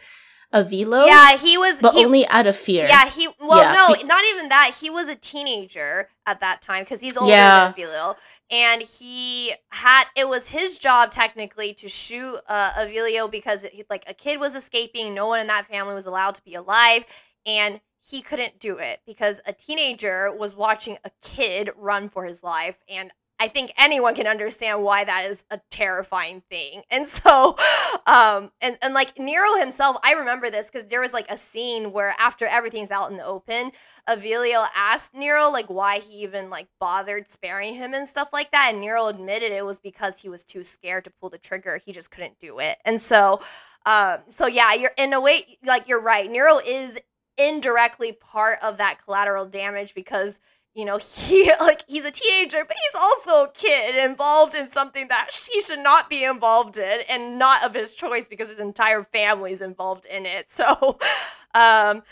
Avilio. Yeah, he was, but he, only out of fear. Yeah, he. Well, Yeah, no, not even that. He was a teenager at that time because he's older Yeah. than Avilio, and he had. It was his job technically to shoot uh, Avilio because he, like a kid was escaping. No one in that family was allowed to be alive, and he couldn't do it because a teenager was watching a kid run for his life, and I think anyone can understand why that is a terrifying thing. And so, um, and, and like Nero himself, I remember this because there was like a scene where after everything's out in the open, Avilio asked Nero like why he even like bothered sparing him and stuff like that. And Nero admitted it was because he was too scared to pull the trigger. He just couldn't do it. And so, um, so yeah, you're in a way, like you're right. Nero is indirectly part of that collateral damage because you know he like he's a teenager but he's also a kid involved in something that he should not be involved in and not of his choice because his entire family's involved in it. So um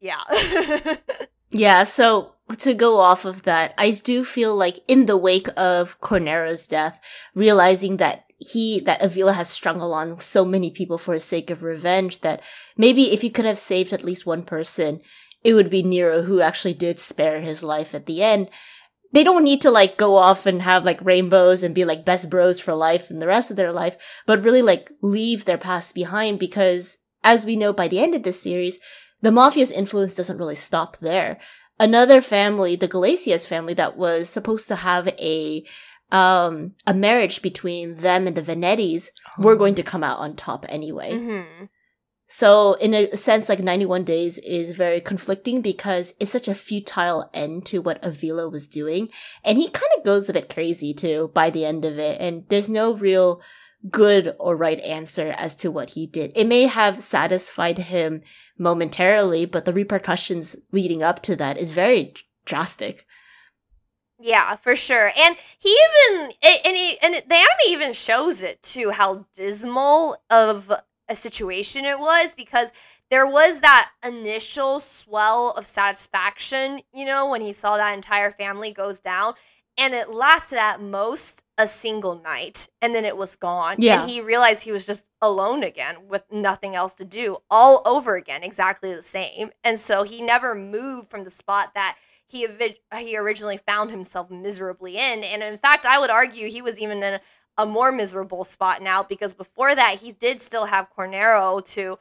yeah. Yeah, so to go off of that, I do feel like in the wake of Cornero's death, realizing that he, that Avilio has strung along so many people for his sake of revenge that maybe if he could have saved at least one person, it would be Nero who actually did spare his life at the end. They don't need to like go off and have like rainbows and be like best bros for life and the rest of their life, but really like leave their past behind because as we know by the end of this series, the mafia's influence doesn't really stop there. Another family, the Galatias family, that was supposed to have a um a marriage between them and the Vanettis, were going to come out on top anyway. hmm So in a sense, like 91 Days is very conflicting because it's such a futile end to what Avilio was doing. And he kind of goes a bit crazy too by the end of it. And there's no real good or right answer as to what he did. It may have satisfied him momentarily, but the repercussions leading up to that is very drastic. Yeah, for sure. And he even and he and the anime even shows it too how dismal of a situation it was because there was that initial swell of satisfaction, you know, when he saw that entire family goes down and it lasted at most a single night and then it was gone. Yeah. And he realized he was just alone again with nothing else to do all over again, exactly the same. And so he never moved from the spot that he he originally found himself miserably in. And in fact, I would argue he was even in a, more miserable spot now because before that, he did still have Cornero to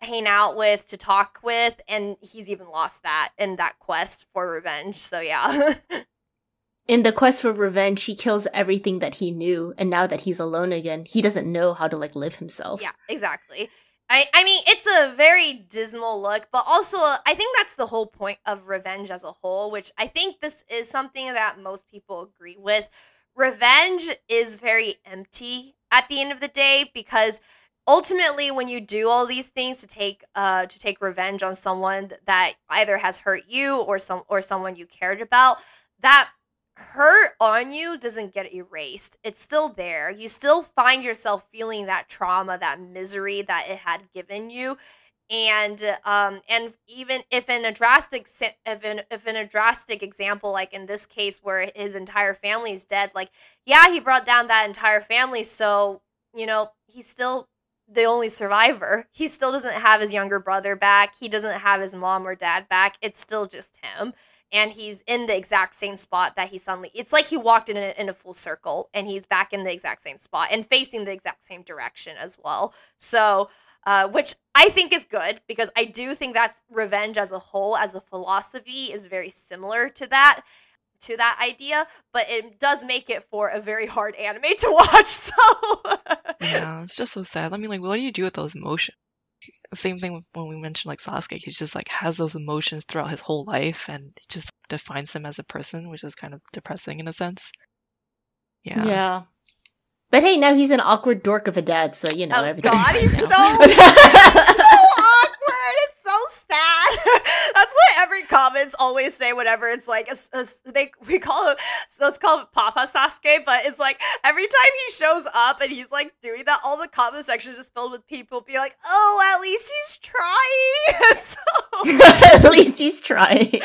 hang out with, to talk with, and he's even lost that in that quest for revenge. So yeah. In the quest for revenge, he kills everything that he knew, and now that he's alone again, he doesn't know how to like live himself. Yeah, exactly. I, I mean, it's a very dismal look, but also I think that's the whole point of revenge as a whole, which I think this is something that most people agree with. Revenge is very empty at the end of the day because ultimately when you do all these things to take uh to take revenge on someone that either has hurt you or some or someone you cared about that hurt on you doesn't get erased. It's still there. You still find yourself feeling that trauma that misery that it had given you and um and even if in a drastic if in, if in a drastic example like in this case where his entire family is dead like yeah he brought down that entire family so you know he's still the only survivor. He still doesn't have his younger brother back. He doesn't have his mom or dad back. It's still just him and he's in the exact same spot that he suddenly it's like he walked in a, in a full circle and he's back in the exact same spot and facing the exact same direction as well. So uh, which I think is good because I do think that's revenge as a whole, as a philosophy, is very similar to that to that idea, but it does make it for a very hard anime to watch. So Yeah, it's just so sad. I mean, like, what do you do with those emotions? Same thing when we mentioned like Sasuke. He's just like has those emotions throughout his whole life, and it just defines him as a person, which is kind of depressing in a sense. Yeah. Yeah. But hey, now he's an awkward dork of a dad, so you know oh everything's god, he's so so awkward. It's so sad. That's what every comments always say. Whenever it's like a, s- a s- they we call it so it's called Papa Sasuke, but it's like every time he shows up and he's like doing that, all the comment sections just filled with people being like, "Oh, at least he's trying." so At least he's trying.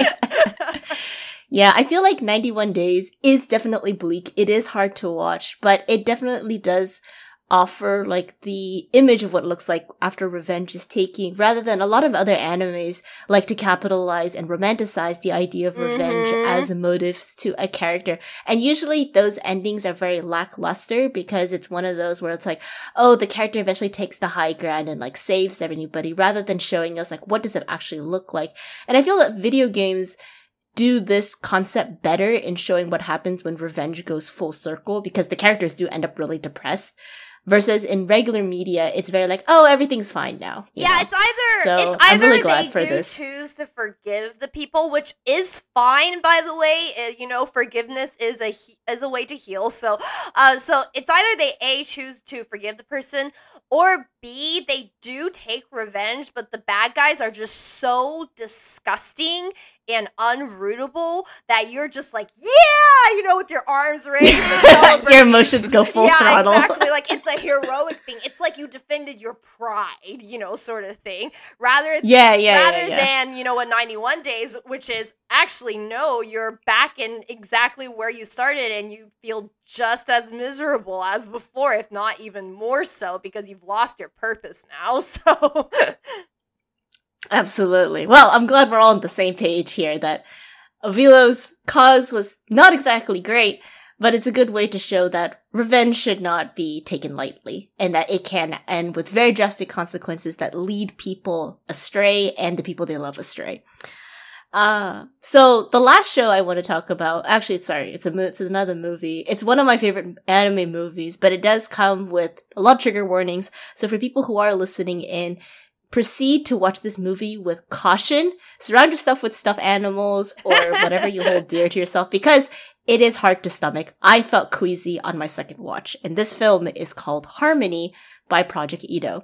Yeah, I feel like 91 Days is definitely bleak. It is hard to watch, but it definitely does offer like the image of what it looks like after revenge is taking rather than a lot of other animes like to capitalize and romanticize the idea of revenge Mhm. as a motive to a character and usually those endings are very lackluster because it's one of those where it's like oh the character eventually takes the high ground and like saves everybody rather than showing us like what does it actually look like and i feel that video games do this concept better in showing what happens when revenge goes full circle because the characters do end up really depressed versus in regular media it's very like oh everything's fine now Yeah, know? it's either So, it's either really they do this. choose to forgive the people, which is fine, by the way. Uh, you know, forgiveness is a is a way to heal. So, uh, so it's either they a choose to forgive the person, or b they do take revenge, but the bad guys are just so disgusting and unrootable that you're just like, yeah, you know, with your arms raised. your emotions go full yeah, throttle exactly. Like it's a heroic thing. It's like you defended your pride, you know, sort of thing. Rather yeah yeah rather yeah, yeah. than, you know, a 91 days, which is actually no, you're back in exactly where you started and you feel just as miserable as before, if not even more so, because you've lost your purpose now. So Absolutely. Well, I'm glad we're all on the same page here that Avilio's cause was not exactly great, but it's a good way to show that revenge should not be taken lightly and that it can end with very drastic consequences that lead people astray and the people they love astray. Uh, so the last show I want to talk about, actually, sorry, it's a, it's another movie. It's one of my favorite anime movies, but it does come with a lot of trigger warnings. So for people who are listening in, proceed to watch this movie with caution. Surround yourself with stuffed animals or whatever you hold dear to yourself because it is hard to stomach. I felt queasy on my second watch, and this film is called Harmony by Project Itoh.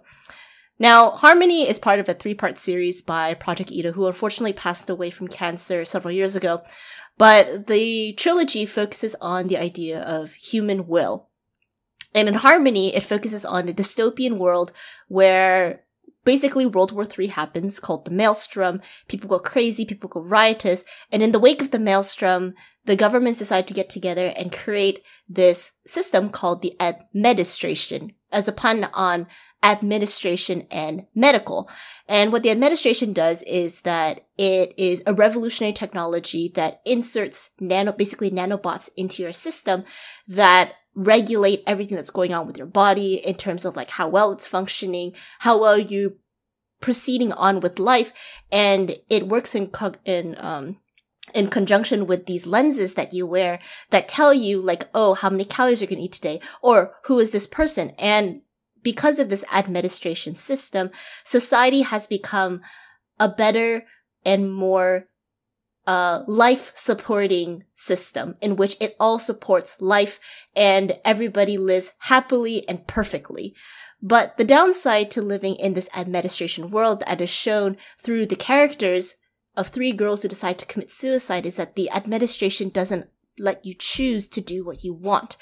Now, Harmony is part of a three part series by Project Itoh, who unfortunately passed away from cancer several years ago. But the trilogy focuses on the idea of human will. And in Harmony, it focuses on a dystopian world where basically World War III happens called the Maelstrom. People go crazy, people go riotous. And in the wake of the Maelstrom, the governments decide to get together and create this system called the admedistration as a pun on administration and medical. And what the administration does is that it is a revolutionary technology that inserts nano, basically nanobots into your system that regulate everything that's going on with your body in terms of like how well it's functioning, how well you proceeding on with life, and it works in in um in conjunction with these lenses that you wear that tell you like oh how many calories you're going to eat today or who is this person and because of this administration system society has become a better and more uh, a life supporting system in which it all supports life and everybody lives happily and perfectly. But the downside to living in this administration world that is shown through the characters of three girls who decide to commit suicide is that the administration doesn't let you choose to do what you want.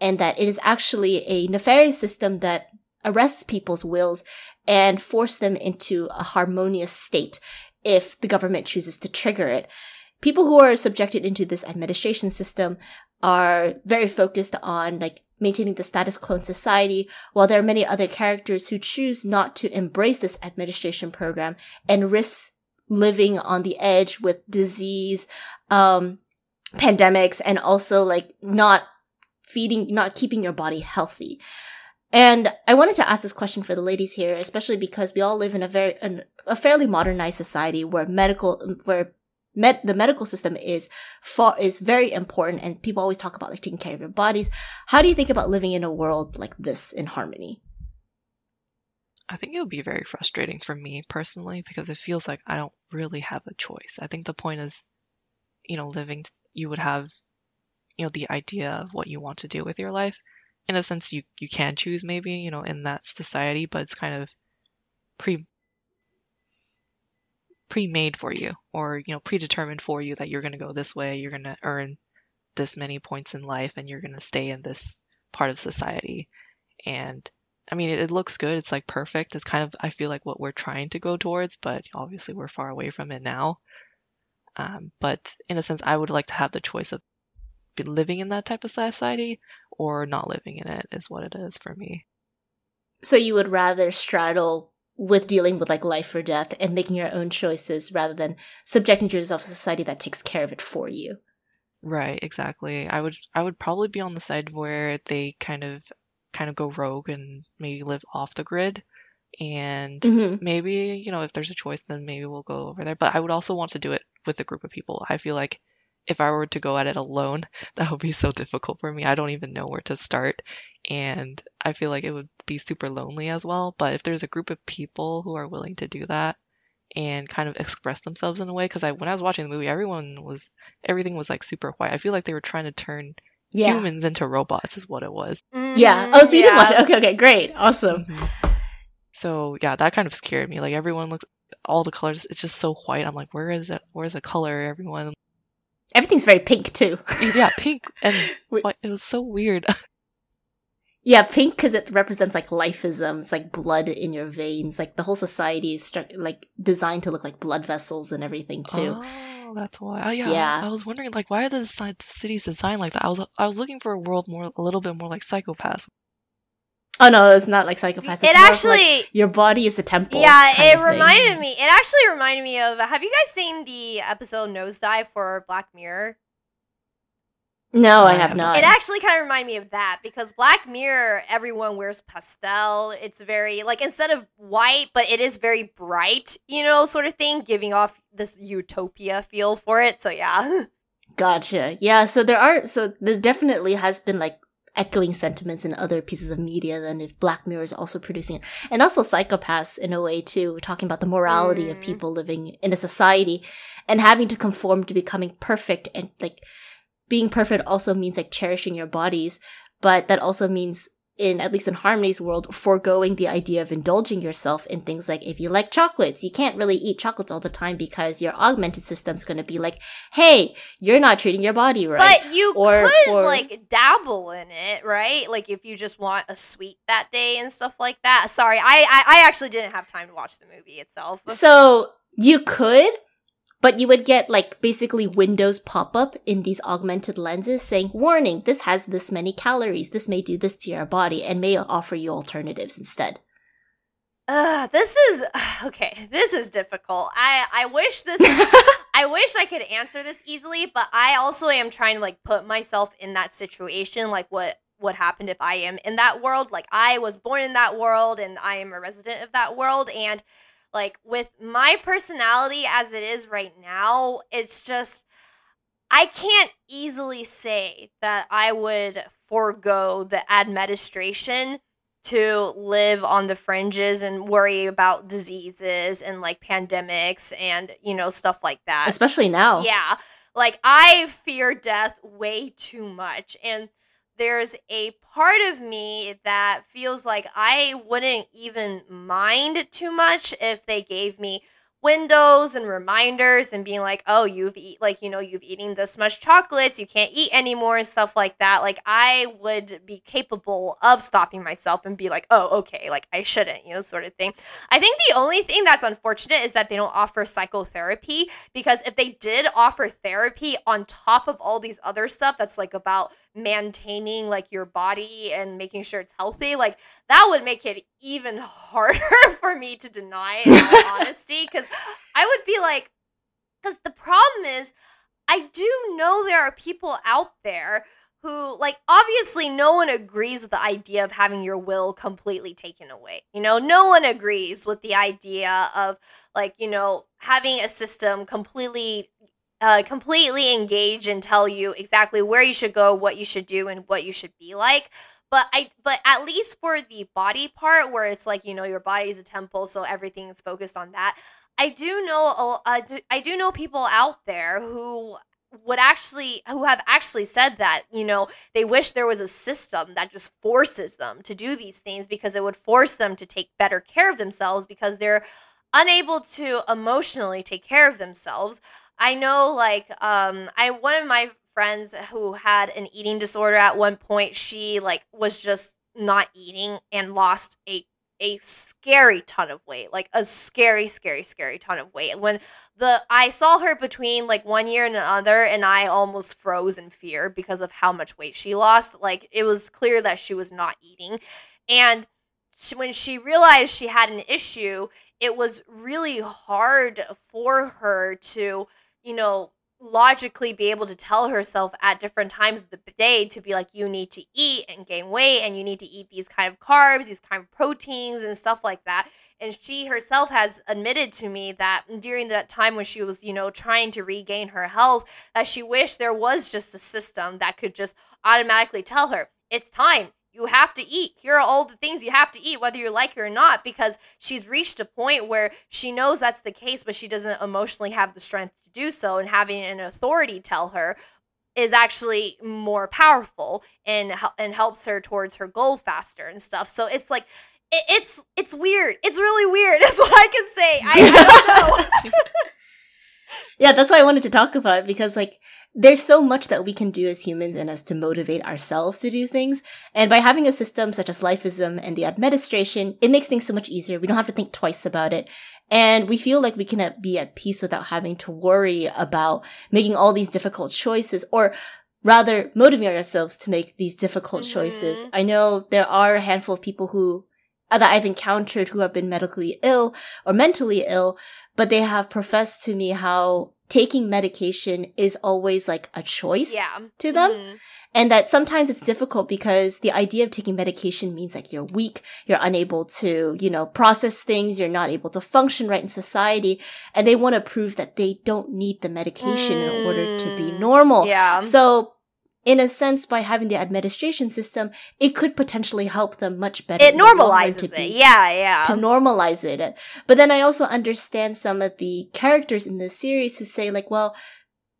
And that it is actually a nefarious system that arrests people's wills and force them into a harmonious state if the government chooses to trigger it. People who are subjected into this administration system are very focused on like maintaining the status quo in society, while there are many other characters who choose not to embrace this administration program and risk living on the edge with disease, um, pandemics, and also like not feeding, not keeping your body healthy. And I wanted to ask this question for the ladies here, especially because we all live in a very an, a fairly modernized society where medical where med, the medical system is far is very important, and people always talk about like taking care of your bodies. How do you think about living in a world like this in harmony? I think it would be very frustrating for me personally because it feels like I don't really have a choice. I think the point is, you know, living, you would have, you know, the idea of what you want to do with your life in a sense you you can choose maybe you know in that society but it's kind of pre pre-made for you or you know predetermined for you that you're going to go this way you're going to earn this many points in life and you're going to stay in this part of society. And i mean it, it, looks good it's like perfect it's kind of i feel like what we're trying to go towards but obviously we're far away from it now. Um, but in a sense i would like to have the choice of living in that type of society or not living in it is what it is for me. So you would rather straddle with dealing with like life or death and making your own choices rather than subjecting yourself to society that takes care of it for you. Right, exactly. I would I would probably be on the side where they kind of kind of go rogue and maybe live off the grid and mm-hmm. maybe you know if there's a choice then maybe we'll go over there but i would also want to do it with a group of people i feel like if I were to go at it alone, that would be so difficult for me. I don't even know where to start. And I feel like it would be super lonely as well. But if there's a group of people who are willing to do that and kind of express themselves in a way, because I when I was watching the movie, everyone was everything was like super white. I feel like they were trying to turn yeah. humans into robots, is what it was. Mm, yeah. Oh, so you yeah. did watch it? Okay. Okay. Great. Awesome. Mm-hmm. So yeah, that kind of scared me. Like everyone looks, all the colors, it's just so white. I'm like, where is it? Where's the color? Everyone Everything's very pink too. yeah, pink and white. It was so weird. yeah, pink because it represents like lifeism. It's like blood in your veins. Like the whole society is stru- like designed to look like blood vessels and everything too. Oh, that's why. Oh, yeah. Yeah. I was wondering like why are the cities designed like that? I was I was looking for a world more a little bit more like Psycho-Pass. Oh no, it's not like Psycho-Pass. It's it actually like your body is a temple. Yeah, it reminded thing. me. It actually reminded me of. Have you guys seen the episode Nosedive for Black Mirror? No, I have not. It actually kind of reminded me of that because Black Mirror, everyone wears pastel. It's very like instead of white, but it is very bright, you know, sort of thing, giving off this utopia feel for it. So yeah. Gotcha. Yeah, so there are so there definitely has been like echoing sentiments in other pieces of media than if Black Mirror is also producing it. And also Psycho-Pass in a way too, talking about the morality mm. of people living in a society and having to conform to becoming perfect and like being perfect also means like cherishing your bodies, but that also means in at least in Harmony's world, foregoing the idea of indulging yourself in things like if you like chocolates, you can't really eat chocolates all the time because your augmented system's going to be like, "Hey, you're not treating your body right." But you or could for, like dabble in it, right? Like if you just want a sweet that day and stuff like that. Sorry, I I, I actually didn't have time to watch the movie itself. So you could, but you would get like basically windows pop up in these augmented lenses saying, warning, this has this many calories. This may do this to your body and may offer you alternatives instead. Uh, this is okay. This is difficult. I I wish this I wish I could answer this easily, but I also am trying to like put myself in that situation like what what happened if I am in that world? Like I was born in that world and I am a resident of that world and like with my personality as it is right now, it's just I can't easily say that I would forego the administration to live on the fringes and worry about diseases and like pandemics and you know stuff like that. Especially now. Yeah. Like I fear death way too much and there's a part of me that feels like I wouldn't even mind too much if they gave me windows and reminders and being like, oh, you've eat like you know you've eaten this much chocolates, you can't eat anymore and stuff like that. Like I would be capable of stopping myself and be like, oh, okay, like I shouldn't, you know, sort of thing. I think the only thing that's unfortunate is that they don't offer psychotherapy because if they did offer therapy on top of all these other stuff that's like about maintaining like your body and making sure it's healthy like that would make it even harder for me to deny honesty because i would be like because the problem is i do know there are people out there who like obviously no one agrees with the idea of having your will completely taken away you know? No one agrees with the idea of like you know having a system completely uh, completely engage and tell you exactly where you should go, what you should do, and what you should be like. But I, but at least for the body part, where it's like you know your body is a temple, so everything is focused on that. I do know, uh, I do know people out there who would actually who have actually said that you know they wish there was a system that just forces them to do these things because it would force them to take better care of themselves because they're unable to emotionally take care of themselves I know like um I one of my friends who had an eating disorder at one point, she like was just not eating and lost a a scary ton of weight, like a scary, scary, scary ton of weight. When the I saw her between like one year and another, and I almost froze in fear because of how much weight she lost. Like it was clear that she was not eating, and she, when she realized she had an issue, it was really hard for her to you know, logically be able to tell herself at different times of the day to be like, you need to eat and gain weight and you need to eat these kind of carbs, these kind of proteins and stuff like that. And she herself has admitted to me that during that time when she was, you know, trying to regain her health, that she wished there was just a system that could just automatically tell her, it's time you have to eat. Here are all the things you have to eat, whether you like it or not, because she's reached a point where she knows that's the case, but she doesn't emotionally have the strength to do so. And having an authority tell her is actually more powerful and and helps her towards her goal faster and stuff. So it's like it, it's it's weird. It's really weird. That's what I can say. I, I don't know. yeah, that's why I wanted to talk about it because like there's so much that we can do as humans and as to motivate ourselves to do things. And by having a system such as Lifeism and the administration, it makes things so much easier. We don't have to think twice about it. And we feel like we can be at peace without having to worry about making all these difficult choices or rather motivate ourselves to make these difficult mm-hmm. choices. I know there are a handful of people who that I've encountered who have been medically ill or mentally ill, but they have professed to me how taking medication is always like a choice yeah. to them. Mm-hmm. And that sometimes it's difficult because the idea of taking medication means like you're weak, you're unable to, you know, process things, you're not able to function right in society. And they want to prove that they don't need the medication mm. in order to be mm. normal. Yeah. So in a sense, by having the administration system, it could potentially help them much better. It normalizes it. Be, yeah, yeah. To normalize it. But then I also understand some of the characters in the series who say, like, well,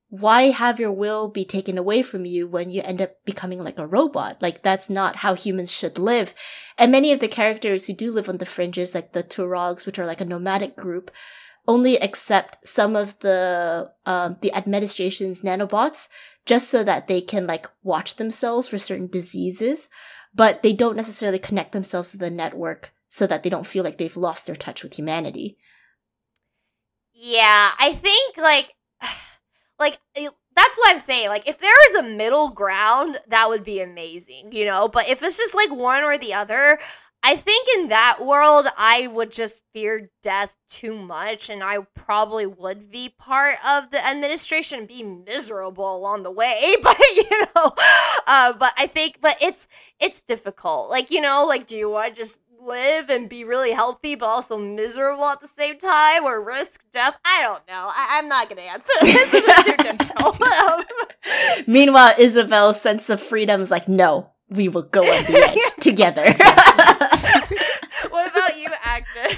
why have your will be taken away from you when you end up becoming like a robot? Like, that's not how humans should live. And many of the characters who do live on the fringes, like the Tuaregs, which are like a nomadic group, only accept some of the um, the administration's nanobots just so that they can like watch themselves for certain diseases, but they don't necessarily connect themselves to the network so that they don't feel like they've lost their touch with humanity. Yeah, I think like like eh, that's what I'm saying. Like if there is a middle ground, that would be amazing, you know? But if it's just like one or the other, I think in that world, I would just fear death too much, and I probably would be part of the administration, be miserable along the way. But you know, uh, but I think, but it's it's difficult. Like you know, like do you want to just live and be really healthy, but also miserable at the same time, or risk death? I don't know. I- am not gonna answer. this is too difficult. Meanwhile, Isabelle's sense of freedom is like, no, we will go on the edge together.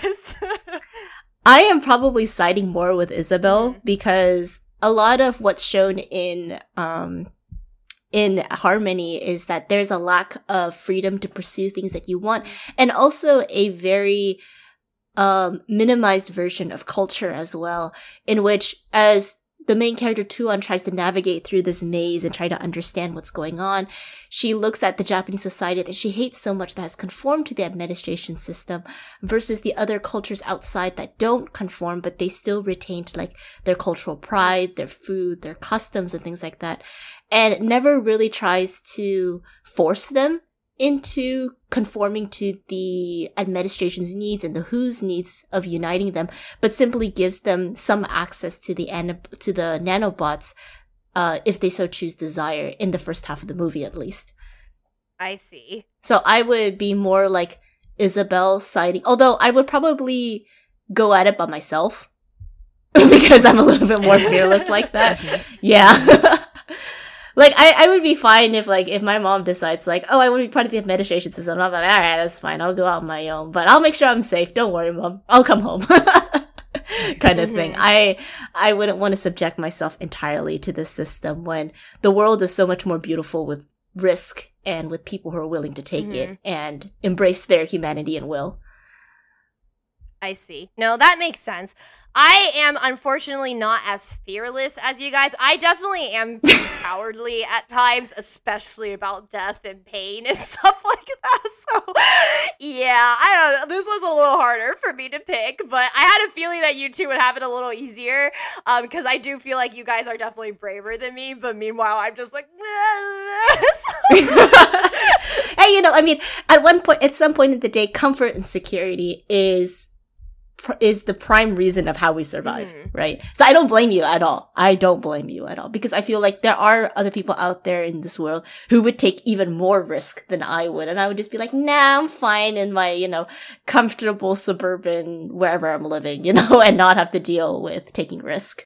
This. I am probably siding more with Isabelle Mhm. because a lot of what's shown in um in harmony is that there's a lack of freedom to pursue things that you want and also a very um minimized version of culture as well in which as the main character Tuan tries to navigate through this maze and try to understand what's going on she looks at the Japanese society that she hates so much that has conformed to the administration system versus the other cultures outside that don't conform, but they still retained like their cultural pride, their food, their customs, and things like that. And never really tries to force them into conforming to the administration's needs and the WHO's needs of uniting them, but simply gives them some access to the ana- to the nanobots, uh, if they so choose desire in the first half of the movie at least. I see. So I would be more like Isabelle siding, although I would probably go at it by myself because I'm a little bit more fearless like that. Yeah. like I, I would be fine if like if my mom decides like, oh, I want to be part of the administration system. I'm like, all right, that's fine. I'll go out on my own, but I'll make sure I'm safe. Don't worry, mom. I'll come home. kind of thing. Mhm. I I wouldn't want to subject myself entirely to this system when the world is so much more beautiful with risk and with people who are willing to take it and embrace their humanity and will. I see. No, that makes sense. I am unfortunately not as fearless as you guys. I definitely am cowardly at times, especially about death and pain and stuff like that. So, yeah, I don't know. This was a little harder for me to pick, but I had a feeling that you two would have it a little easier um, because I do feel like you guys are definitely braver than me. But meanwhile, I'm just like, hey, you know, I mean, at one point, at some point in the day, comfort and security is is the prime reason of how we survive, Mhm. right? So I don't blame you at all. I don't blame you at all because I feel like there are other people out there in this world who would take even more risk than I would, and I would just be like, nah, I'm fine in my, you know, comfortable suburban wherever I'm living, you know, and not have to deal with taking risk.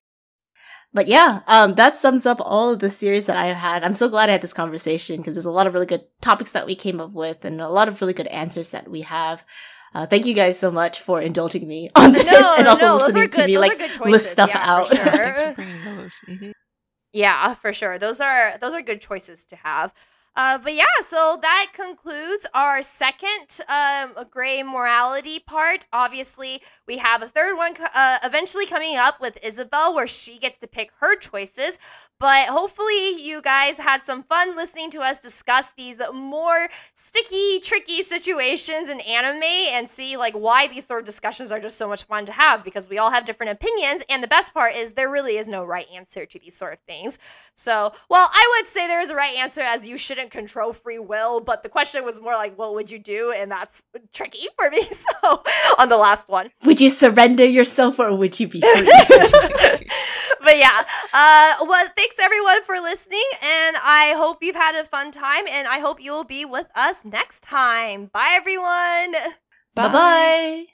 But yeah, um, that sums up all of the series that I've had. I'm so glad I had this conversation because there's a lot of really good topics that we came up with and a lot of really good answers that we have. Uh, thank you guys so much for indulging me on this no, and also no, listening are to me like are choices. list stuff yeah, out. For Thanks sure. for bringing those. Yeah, for sure. Those are those are good choices to have. Uh, but yeah, so that concludes our second um, gray morality part. Obviously, we have a third one uh, eventually coming up with Isabelle, where she gets to pick her choices. But hopefully, you guys had some fun listening to us discuss these more sticky, tricky situations in anime and see like why these sort of discussions are just so much fun to have because we all have different opinions. And the best part is there really is no right answer to these sort of things. So, well, I would say there is a right answer as you shouldn't control free will, but the question was more like, what would you do? And that's tricky for me. So, on the last one. would you surrender yourself or would you be free? but yeah, uh, well, thanks everyone for listening, and I hope you've had a fun time, and I hope you will be with us next time. Bye, everyone. bye bye.